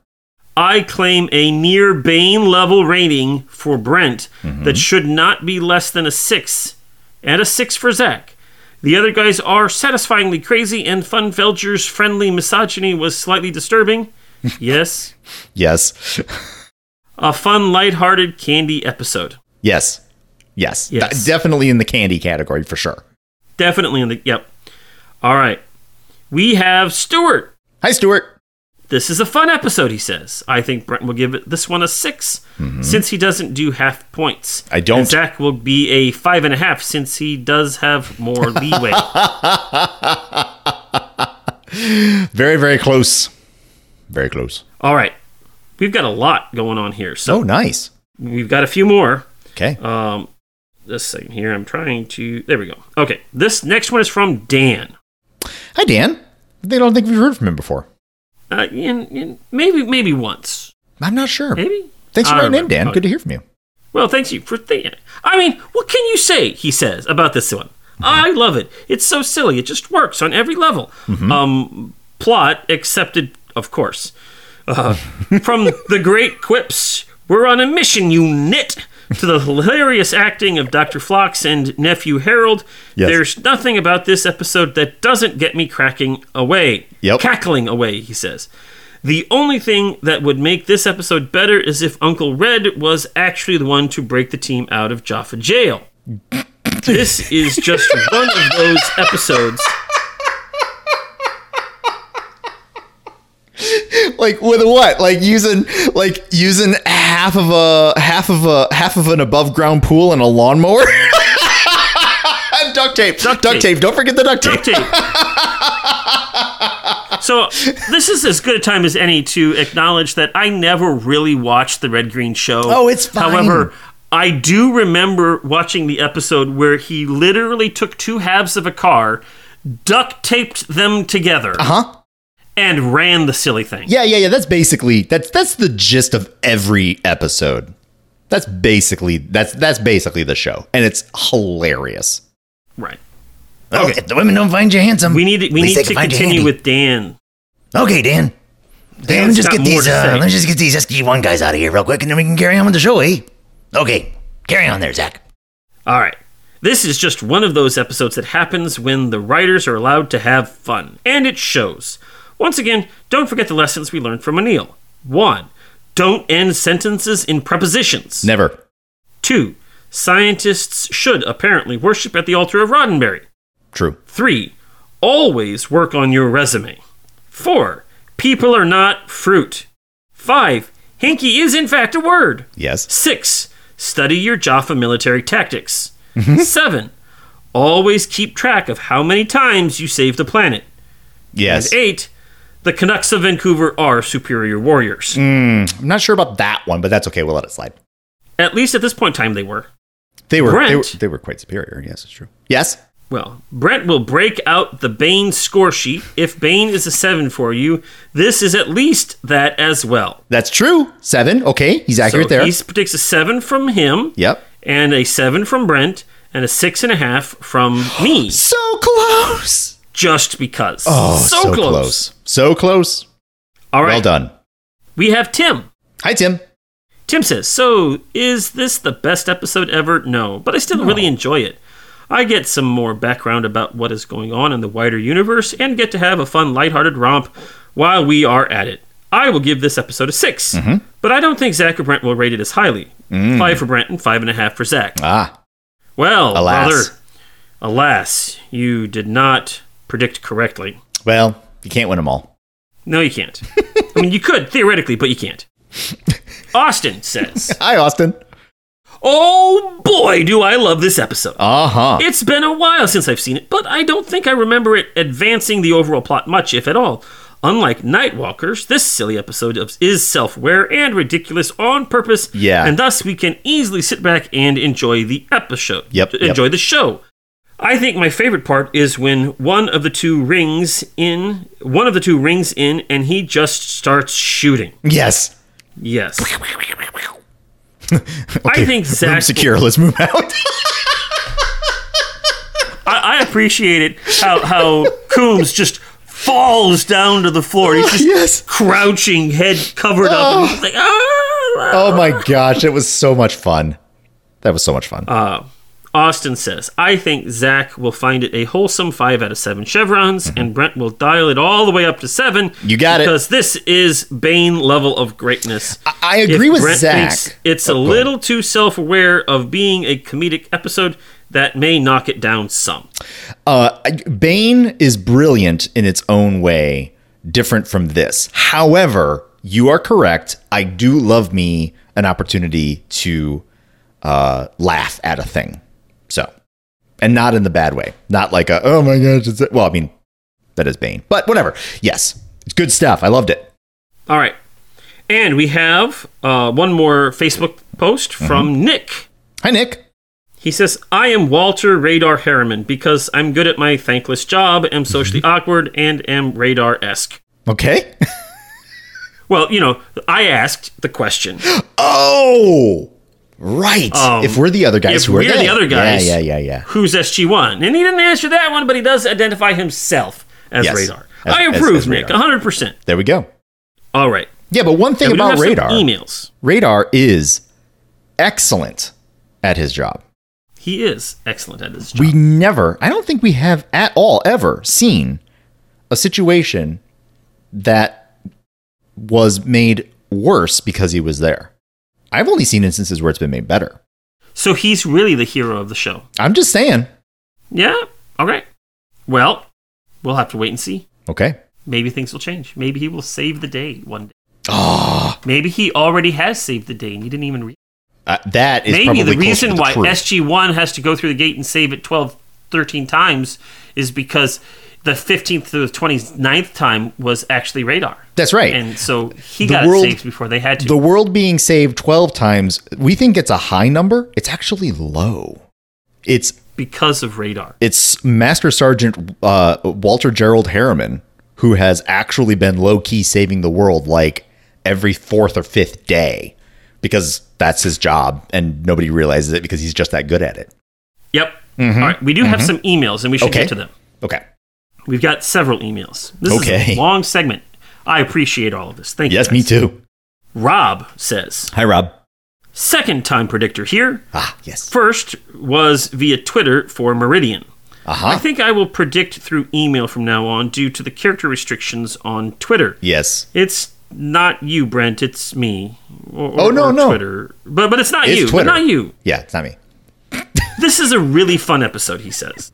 I claim a near Bane level rating for Brent Mm-hmm. that should not be less than a six, and a six for Zach. The other guys are satisfyingly crazy, and Funfelger's friendly misogyny was slightly disturbing. yes. Yes. A fun, lighthearted candy episode. yes. Yes. Yes. De- definitely in the candy category for sure. Definitely in the. Yep. All right. We have Stuart. Hi, Stuart. This is a fun episode, he says. I think Brent will give it this one a 6 since he doesn't do half points. Mm-hmm. I don't. And Zach will be a five and a half since he does have more leeway. Very, very close. Very close. All right. We've got a lot going on here. So Oh, nice. we've got a few more. Okay. Um, this second here, I'm trying to. There we go. Okay. This next one is from Dan. Hi, Dan. They don't think we've heard from him before. Uh, in, in, maybe maybe once. I'm not sure. Maybe. Thanks for writing in. Dan. Okay. Good to hear from you. Well, thanks you for thinking. I mean, what can you say? He says about this one. I love it. It's so silly. It just works on every level. Um, plot accepted, of course. Uh, from the great quips, we're on a mission, you nit. To the hilarious acting of Dr. Phlox and nephew Harold, Yes. there's nothing about this episode that doesn't get me cracking away. Yep. Cackling away, he says. The only thing that would make this episode better is if Uncle Red was actually the one to break the team out of Jaffa jail. this is just one of those episodes. Like with what? Like using like using half of a half of a half of an above ground pool and a lawnmower. duct tape. Duct, tape. tape. Don't forget the duct tape. Duct tape. so this is as good a time as any to acknowledge that I never really watched the Red Green Show. Oh, it's fine. However, I do remember watching the episode where he literally took two halves of a car, duct taped them together, Uh Huh? And ran the silly thing. Yeah, yeah, yeah. That's basically that's that's the gist of every episode. That's basically that's that's basically the show, and it's hilarious. Right. Okay, if the women don't find you handsome, We need to, we need to can find you continue with Dan. Okay, Dan. Dan, let me Dan's just get these. Uh, let me just get these SG1 guys out of here real quick, and then we can carry on with the show, eh? Okay, carry on there, Zach. All right. This is just one of those episodes that happens when the writers are allowed to have fun, and it shows. Once again, don't forget the lessons we learned from Anil. 1. Don't end sentences in prepositions. Never. Two, scientists should apparently worship at the altar of Roddenberry. True. Three, always work on your resume. Four, people are not fruit. Five, hinky is in fact a word. Yes. Six, study your Jaffa military tactics. Seven, always keep track of how many times you save the planet. Yes. And eight, the Canucks of Vancouver are superior warriors. Hmm, I'm not sure about that one, but that's okay. We'll let it slide. At least at this point in time, they were. They were, they were Brent. they were quite superior. Yes, it's true. Yes. Well, Brent will break out the Bane score sheet. If Bane is a seven for you, this is at least that as well. That's true. Seven. Okay. He's accurate so there. He predicts a seven from him, Yep. and a seven from Brent, and a six and a half from me. So close. Just because. Oh, so, close. So close. All right. Well done. We have Tim. Hi, Tim. Tim says, So, is this the best episode ever? No, but I still really enjoy it. I get some more background about what is going on in the wider universe and get to have a fun, lighthearted romp while we are at it. I will give this episode a 6 but I don't think Zach or Brent will rate it as highly. Five for Brent and five and a half for Zach. Ah, Well, Alas. brother, alas, you did not predict correctly. well, you can't win them all. No, you can't. I mean, you could theoretically, but you can't. Austin says, Hi, Austin. "Oh boy, do I love this episode! Uh huh. It's been a while since I've seen it, but I don't think I remember it advancing the overall plot much, if at all. Unlike Nightwalkers, this silly episode of- is self-aware and ridiculous on purpose. Yeah. and thus we can easily sit back and enjoy the episode. Yep, yep. enjoy the show." I think my favorite part is when one of the two rings in, one of the two rings in, and he just starts shooting. Yes. Yes. I think Room Zach. secure. Let's move out. I, I appreciate it how how Coombs just falls down to the floor. He's just yes. crouching, head covered up. And he's like, ah. Oh my gosh, it was so much fun. That was so much fun. Uh, Austin says, I think Zach will find it a wholesome five out of seven chevrons, and Brent will dial it all the way up to seven. Mm-hmm. You got it. because this is Bane level of greatness. I agree with Brent Zach. it's Oh, a little too self-aware of being a comedic episode that may knock it down some. Uh, Bane is brilliant in its own way, different from this. However, you are correct. I do love me an opportunity to uh, laugh at a thing. And not in the bad way. Not like a, oh my gosh, it's, well, I mean, that is Bane. But whatever. Yes, it's good stuff. I loved it. All right. And we have uh, one more Facebook post Mm-hmm. from Nick. Hi, Nick. He says, I am Walter Radar Harriman because I'm good at my thankless job, am socially Mm-hmm. awkward, and am radar esque. Okay. Well, you know, I asked the question. oh, right. Um, if we're the other guys if who are we're the other guys- Yeah, yeah, yeah, yeah. Who's SG1? And he didn't answer that one, but he does identify himself as Yes. radar. As- I approve, as Nick, 100%. There we go. All right. Yeah, but one thing about radar. emails. Radar is excellent at his job. He is excellent at his job. We never, I don't think we have at all ever seen a situation that was made worse because he was there. I've only seen instances where it's been made better. so he's really the hero of the show. I'm just saying. Yeah. All right. Well, we'll have to wait and see. Okay. Maybe things will change. Maybe he will save the day one day. Oh, Maybe he already has saved the day and you didn't even read. uh, that is Maybe probably the reason the why truth. SG1 has to go through the gate and save it 12, 13 times is because the 15th to the 29th time was actually radar. That's right. And so he The got world- saved before they had to. the world being saved 12 times, we think it's a high number. It's actually low. It's because of radar. it's Master Sergeant uh, Walter Gerald Harriman who has actually been low key saving the world like every fourth or fifth day because that's his job and nobody realizes it because he's just that good at it. Yep. All right. We do have some emails and we should Mm-hmm. Okay. get to them. Okay. We've got several emails. This Okay. is a long segment. I appreciate all of this. Thank Yes, you. Yes, me too. Rob says, Hi, Rob. second time predictor here. Ah, yes. First was via Twitter for Meridian. Uh-huh. I think I will predict through email from now on due to the character restrictions on Twitter. Yes. It's not you, Brent. It's me. Or, Oh, no, no. Twitter. But but it's not It's you. But Twitter. not you. Yeah, it's not me. This is a really fun episode. He says.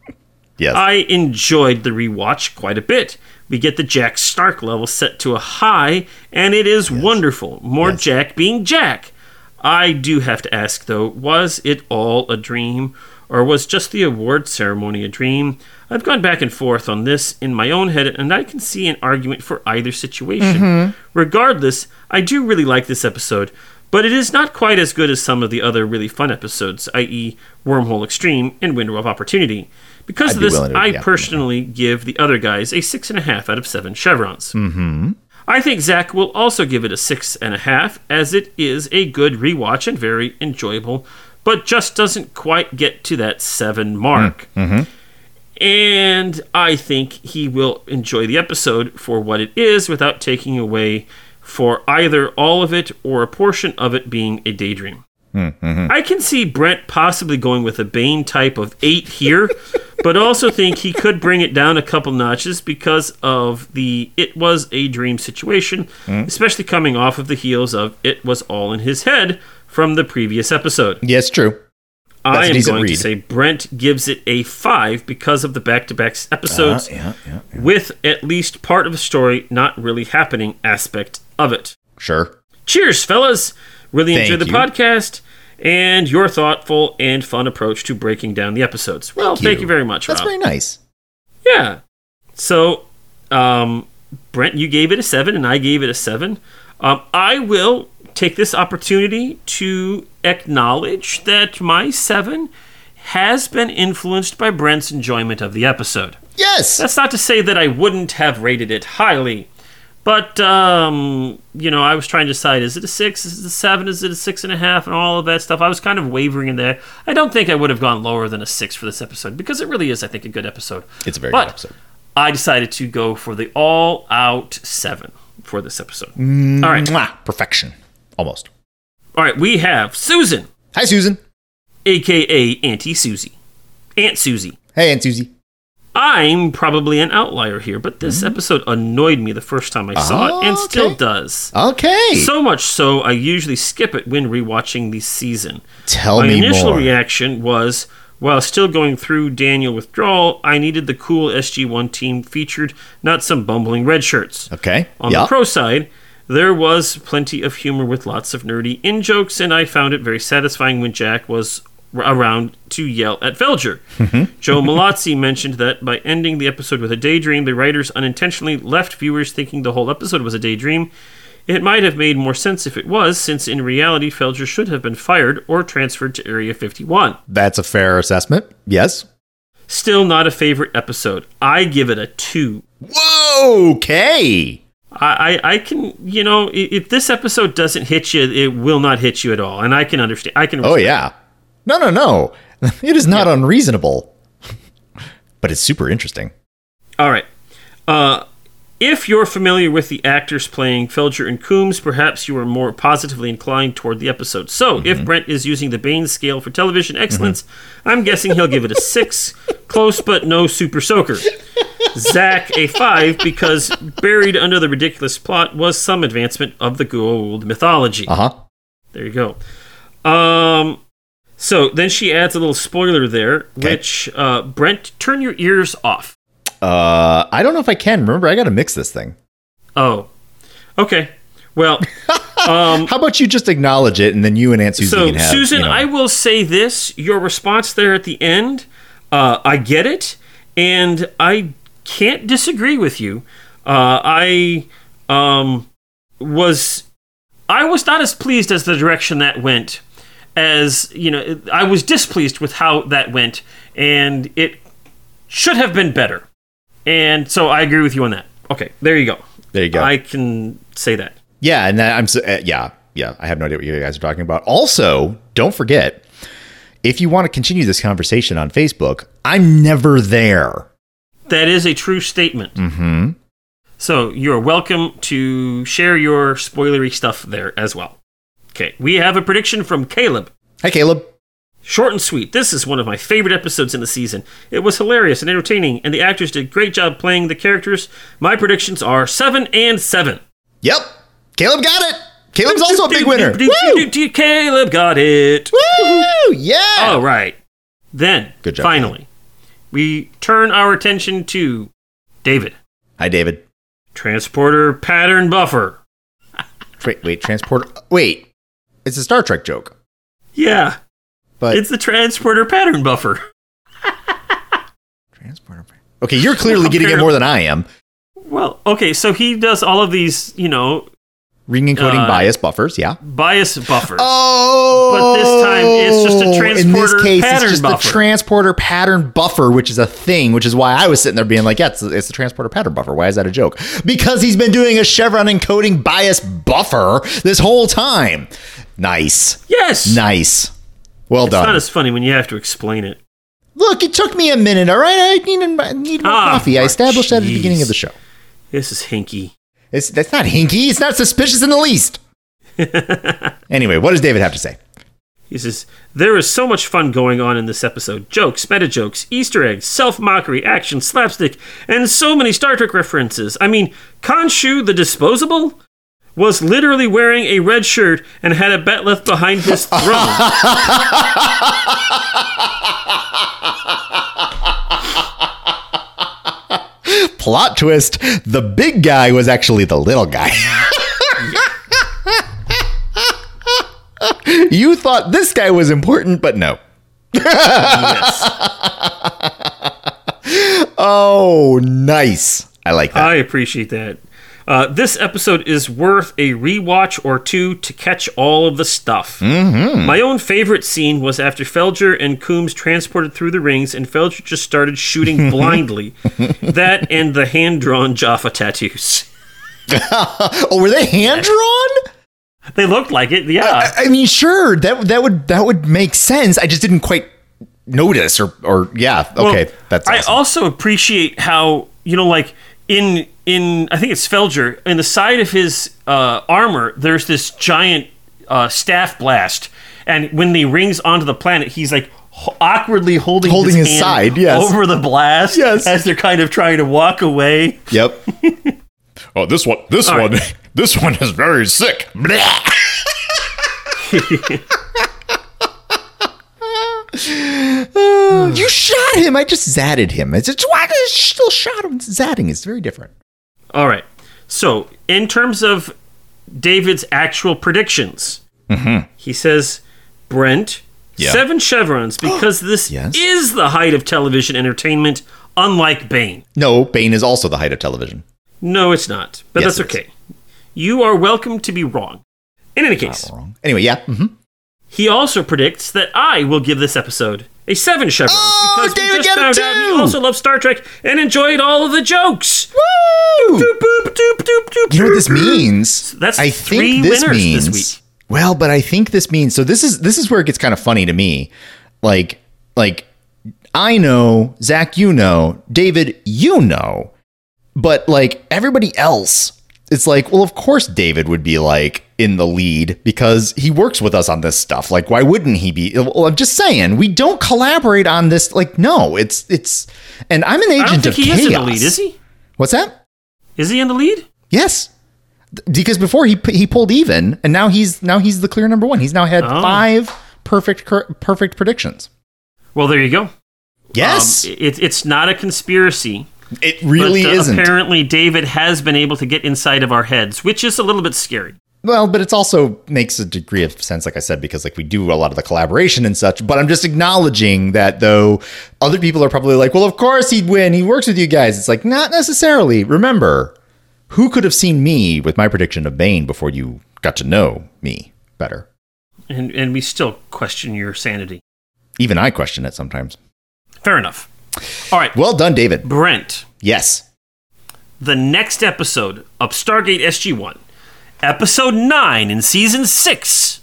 Yes. I enjoyed the rewatch quite a bit. We get the Jack Stark level set to a high, and it is wonderful. More Yes. Jack being Jack. I do have to ask though, was it all a dream, or was just the award ceremony a dream? I've gone back and forth on this in my own head, and I can see an argument for either situation. Mm-hmm. Regardless, I do really like this episode, but it is not quite as good as some of the other really fun episodes, i.e., Wormhole Extreme and Window of Opportunity. Because I'd of this, I yeah. personally give the other guys a six and a half out of seven chevrons. Mm-hmm. I think Zach will also give it a six and a half, as it is a good rewatch and very enjoyable, but just doesn't quite get to that seven mark. And I think he will enjoy the episode for what it is without taking away for either all of it or a portion of it being a daydream. I can see Brent possibly going with a Bane type of eight here, but also think he could bring it down a couple notches because of the it was a dream situation, especially coming off of the heels of it was all in his head from the previous episode. yes, true. I am going to say Brent gives it a five because of the back-to-back episodes Uh, yeah, yeah, yeah. with at least part of the story not really happening aspect of it. Sure. Cheers, fellas! Really Thank enjoyed the you. podcast and your thoughtful and fun approach to breaking down the episodes. Well, thank you, very much, That's Rob. very nice. Yeah. So, um, Brent, you gave it a seven, and I gave it a seven. Um, I will take this opportunity to acknowledge that my seven has been influenced by Brent's enjoyment of the episode. Yes. That's not to say that I wouldn't have rated it highly, but um, you know, I was trying to decide: is it a six? Is it a seven? Is it a six and a half? And all of that stuff. I was kind of wavering in there. I don't think I would have gone lower than a six for this episode because it really is, I think, a good episode. It's a very But good episode. I decided to go for the all-out seven for this episode. All right. Perfection. Almost. all right. We have Susan, Hi, Susan. aka Auntie Susie, Aunt Susie. Hey, Aunt Susie. I'm probably an outlier here, but this mm-hmm. episode annoyed me the first time I saw it, and Oh, still does. Okay. So much so, I usually skip it when rewatching the season. Tell My me initial more. reaction was, while still going through Daniel withdrawal, I needed the cool SG1 team featured, not some bumbling red shirts. okay. On yeah. the pro side, there was plenty of humor with lots of nerdy in jokes, and I found it very satisfying when Jack was around to yell at Felger. Mm-hmm. Joe Mallozzi mentioned that by ending the episode with a daydream, the writers unintentionally left viewers thinking the whole episode was a daydream. It might have made more sense if it was, since in reality, Felger should have been fired or transferred to Area 51. That's a fair assessment. Yes. Still not a favorite episode. I give it a 2. Whoa. Okay. I, I I can you know if this episode doesn't hit you, it will not hit you at all, and I can understand. I can. Oh yeah. No, no, no. It is not unreasonable. but it's super interesting. All right. Uh, if you're familiar with the actors playing Felger and Coombs, perhaps you are more positively inclined toward the episode. So, if Brent is using the Bane scale for television excellence, I'm guessing he'll give it a six, close but no super soaker. Zach a five because buried under the ridiculous plot was some advancement of the Goa'uld mythology. Uh huh. There you go. Um, so then she adds a little spoiler there, Okay. which uh, Brent, turn your ears off. Uh, I don't know if I can. Remember, I got to mix this thing. Oh, okay. Well, How about you just acknowledge it, and then you and Aunt Susie so can have. Susan, you know- I will say this: your response there at the end, uh, I get it, and I can't disagree with you. Uh, I um, was I was not as pleased as the direction that went as you know. I was displeased with how that went, and it should have been better. And so I agree with you on that. Okay, there you go. There you go. I can say that. Yeah, and that, I'm so, uh, yeah, yeah. I have no idea what you guys are talking about. Also, don't forget if you want to continue this conversation on Facebook, I'm never there. That is a true statement. Mm-hmm. So you're welcome to share your spoilery stuff there as well. Okay, we have a prediction from Caleb. Hi, Caleb. Short and sweet. This is one of my favorite episodes in the season. It was hilarious and entertaining, and the actors did a great job playing the characters. My predictions are seven and seven. Yep. Caleb got it. Caleb's also a big winner. Woo! Caleb got it. Woo! Yeah. All right. Then, Good job, finally, we turn our attention to David, Hi, David. transporter pattern buffer. Wait, wait, transporter. Wait, it's a Star Trek joke. Yeah, But it's the transporter pattern buffer. transporter. Okay, you're clearly getting it more than I am. Well, okay, so he does all of these, you know, Ring encoding Uh, bias buffers. Yeah. bias buffers. Oh, But this time it's just a transporter In this case, pattern it's just buffer. the transporter pattern buffer, which is a thing. Which is why I was sitting there being like, "Yeah, it's, it's the transporter pattern buffer." Why is that a joke? Because he's been doing a chevron encoding bias buffer this whole time. Nice, yes. nice. Well It's done. It's not as funny when you have to explain it. Look, it took me a minute. All right, I need, I need more Ah, coffee. I established that at the beginning of the show. This is hinky. It's that's not hinky. It's not suspicious in the least. anyway, what does David have to say? He says, There is so much fun going on in this episode jokes, meta jokes, Easter eggs, self mockery, action, slapstick, and so many Star Trek references. I mean, Khonsu the Disposable was literally wearing a red shirt and had a bat'leth behind his throne. Plot twist: the big guy was actually the little guy. you thought this guy was important, but no. yes. Oh, nice. I like that. I appreciate that. Uh, this episode is worth a rewatch or two to catch all of the stuff. Mm-hmm. My own favorite scene was after Felger and Coombs transported through the rings, and Felger just started shooting blindly. that and the hand drawn Jaffa tattoos. oh, were they hand drawn? They looked like it, yeah. I, I mean, sure, that that would that would make sense. I just didn't quite notice, or or yeah, okay, Well, that's. I also appreciate how you know, like in in I think it's Felger in the side of his uh, armor. There's this giant uh, staff blast, and when he rings onto the planet, he's like h- awkwardly holding Holding his hand side, yes. over the blast, Yes. as they're kind of trying to walk away. Yep. oh, this one, this All one, right. this one is very sick. Uh, you shot him. I just zatted him. It's just why I still shot him. Zatting is very different. All right. So, in terms of David's actual predictions, he says, Brent, Mm-hmm. Yeah. seven chevrons because this Yes. is the height of television entertainment, unlike Bane. No, Bane is also the height of television. No, it's not, but Yes, that's it is. okay. You are welcome to be wrong. In any case, Wrong. Anyway, yeah. mhm. He also predicts that I will give this episode a seven chevrons Oh, because David we just got it found out too! he also loves Star Trek and enjoyed all of the jokes. Woo! Doop, boop, doop, doop, doop, You know what this doop, doop. means? That's I three think this winners means, this week. Well, but I think this means so this is this is where it gets kind of funny to me. Like like I know, Zach, you know, David, you know, but like everybody else, it's like, well, of course David would be like in the lead because he works with us on this stuff. Like, why wouldn't he be? Well, I'm just saying, we don't collaborate on this. Like, no, it's it's, and I'm an I agent don't think of he chaos. is in the lead, is he? What's that? Is he in the lead? Yes, because before he he pulled even, and now he's now he's the clear number one. He's now had Oh. five perfect perfect predictions. Well, there you go. Yes, Um, it, it's not a conspiracy. It really but, uh, isn't. Apparently, David has been able to get inside of our heads, which is a little bit scary. Well, but it also makes a degree of sense, like I said, because like we do a lot of the collaboration and such. But I'm just acknowledging that though other people are probably like, well, of course he'd win. He works with you guys. It's like not necessarily. Remember, who could have seen me with my prediction of Bane before you got to know me better? And, and we still question your sanity. Even I question it sometimes. Fair enough. All right, Well done, David. Brent, Yes. the next episode of Stargate SG 1, episode 9 in season 6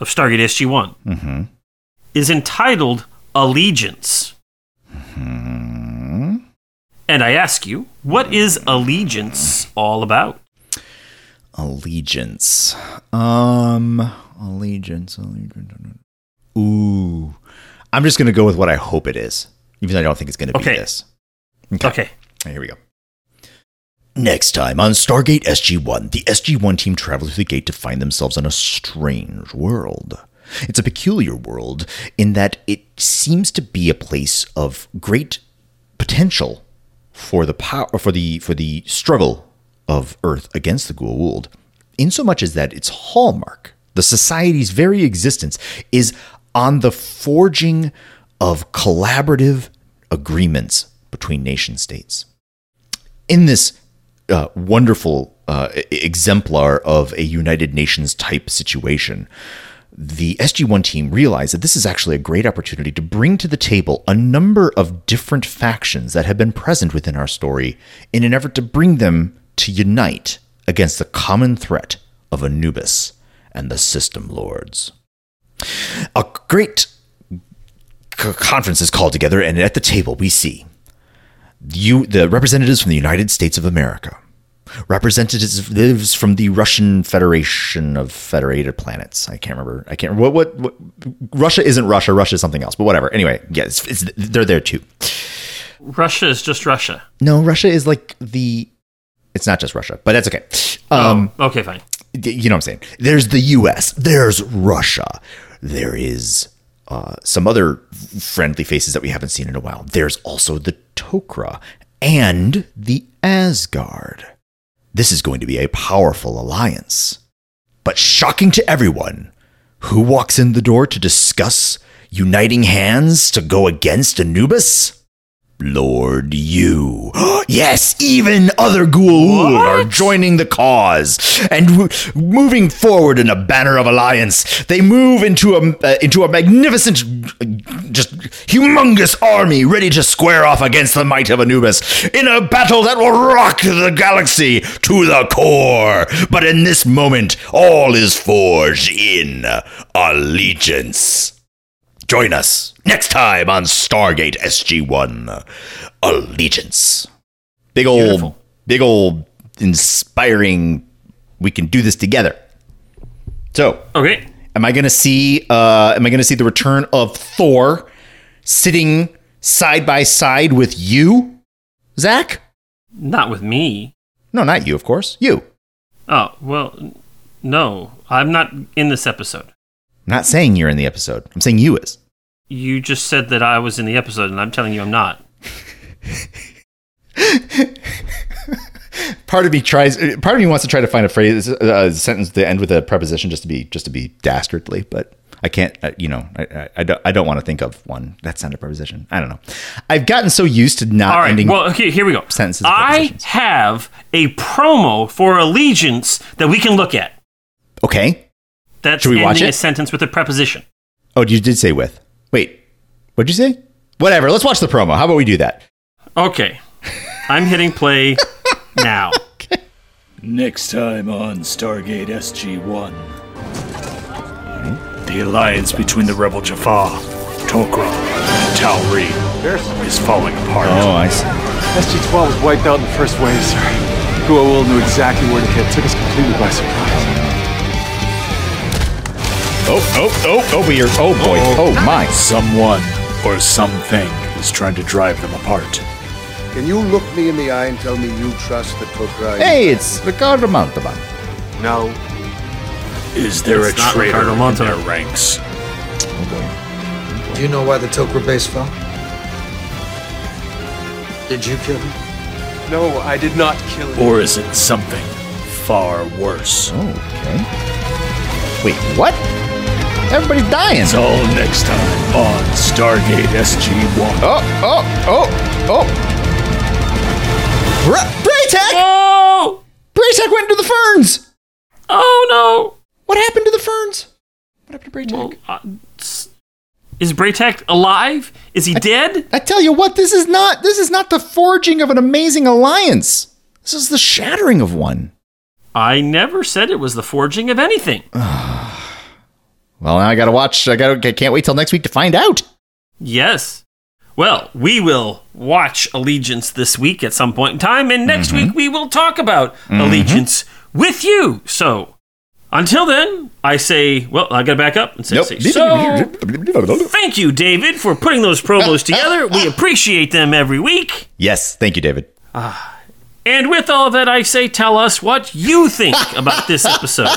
of Stargate SG one Mm-hmm. is entitled Allegiance. Mm-hmm. And I ask you, what is Allegiance all about? Allegiance. Um, allegiance. Allegiance. Ooh, I'm just gonna go with what I hope it is, even though I don't think it's gonna be Okay. this. Okay. Here we go. Next time on Stargate SG 1, the SG 1 team travels through the gate to find themselves in a strange world. It's a peculiar world in that it seems to be a place of great potential for the power for the for the struggle of Earth against the Goa'uld, insomuch as that its hallmark, the society's very existence, is on the forging of collaborative agreements between nation states. In this uh, wonderful uh, exemplar of a United Nations type situation, the SG1 team realized that this is actually a great opportunity to bring to the table a number of different factions that have been present within our story in an effort to bring them to unite against the common threat of Anubis and the System Lords. A great conference is called together, and at the table we see you, the representatives from the United States of America, representatives from the Russian Federation of Federated Planets. I can't remember. I can't remember what what, what Russia isn't Russia. Russia is something else. But whatever. Anyway, yeah, it's, it's, they're there too. Russia is just Russia. No, Russia is like the. It's not just Russia, but that's okay. Um, oh, okay, fine. you know what I'm saying? There's the U.S. There's Russia. There is uh, some other friendly faces that we haven't seen in a while. There's also the Tok'ra and the Asgard. This is going to be a powerful alliance. But shocking to everyone, who walks in the door to discuss uniting hands to go against Anubis? Lord Yu. yes, even other Goa'uld are joining the cause and w- moving forward in a banner of alliance. They move into a uh, into a magnificent just humongous army ready to square off against the might of Anubis in a battle that will rock the galaxy to the core. But in this moment, all is forged in allegiance. Join us next time on Stargate SG1 Allegiance. Big old, Beautiful. big old inspiring. We can do this together. So, Okay. am I to see? Uh, am I going to see the return of Thor sitting side by side with you, Zach? Not with me. No, not you, of course. You. Oh, well, no. I'm not in this episode. I'm not saying you're in the episode. I'm saying you is. You just said that I was in the episode, and I'm telling you I'm not. part of me tries part of me wants to try to find a phrase a sentence to end with a preposition just to be just to be dastardly but i can't uh, you know I, I, I don't i don't want to think of one that's not a preposition i don't know i've gotten so used to not All right. ending Well, okay, here we go. sentences I have a promo for Allegiance that we can look at. okay That's Should we watch it? a sentence with a preposition. oh you did say with wait what'd you say whatever let's watch the promo how about we do that Okay. I'm hitting play now. Next time on Stargate SG 1. Hmm? The alliance between the rebel Jaffa, Tok'ra, and Tau'ri is falling apart. oh i see SG-12 was wiped out in the first wave, sir. Goa'uld knew exactly where to hit. Took us completely by surprise. Oh oh oh oh we're oh boy oh. oh my Someone or something is trying to drive them apart. Can you look me in the eye and tell me you trust the Tok'ra? hey it's ricardo montalban No. Is there It's a not traitor Ricardo in Montalban. their ranks? Do you know why the Tok'ra base fell? Did you kill him? No, I did not kill him. Or is it something far worse? okay wait what everybody's dying It's all next time on Stargate SG 1. Oh, oh, oh, oh. Bra- Bra'tac! Oh! Bra'tac went into the ferns! Oh no! What happened to the ferns? What happened to Bra'tac? Well, uh, is Bra'tac alive? Is he dead? I tell you what, this is not this is not the forging of an amazing alliance. This is the shattering of one. I never said it was the forging of anything. Well, now I gotta watch. I gotta. I can't wait till next week to find out. Yes. Well, we will watch Allegiance this week at some point in time, and next mm-hmm. week we will talk about mm-hmm. Allegiance with you. So, until then, I say, well, I gotta back up and say, say so. Thank you, David, for putting those promos together. We appreciate them every week. yes, thank you, David. Ah. And with all that, I say, tell us what you think about this episode.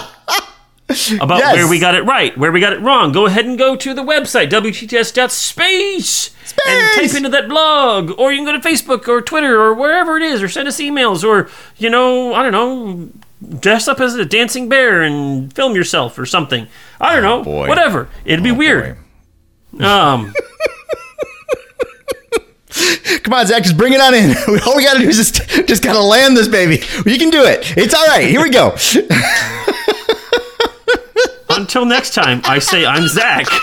About Yes. where we got it right, where we got it wrong. Go ahead and go to the website, wtts.space, and type into that blog. Or you can go to Facebook or Twitter or wherever it is, or send us emails, or, you know, I don't know, dress up as a dancing bear and film yourself or something. I don't know. Oh, boy. Whatever. It'd be weird. Um, Come on, Zach, just bring it on in. All we got to do is just just got to land this baby. You can do it. It's all right. Here we go. Until next time, I say I'm Zach.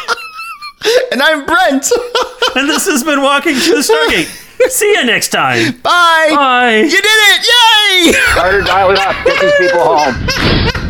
And I'm Brent. And this has been Walking to the Stargate. See you next time. Bye. Bye. You did it. Yay. Carter, dial it up. Get these people home.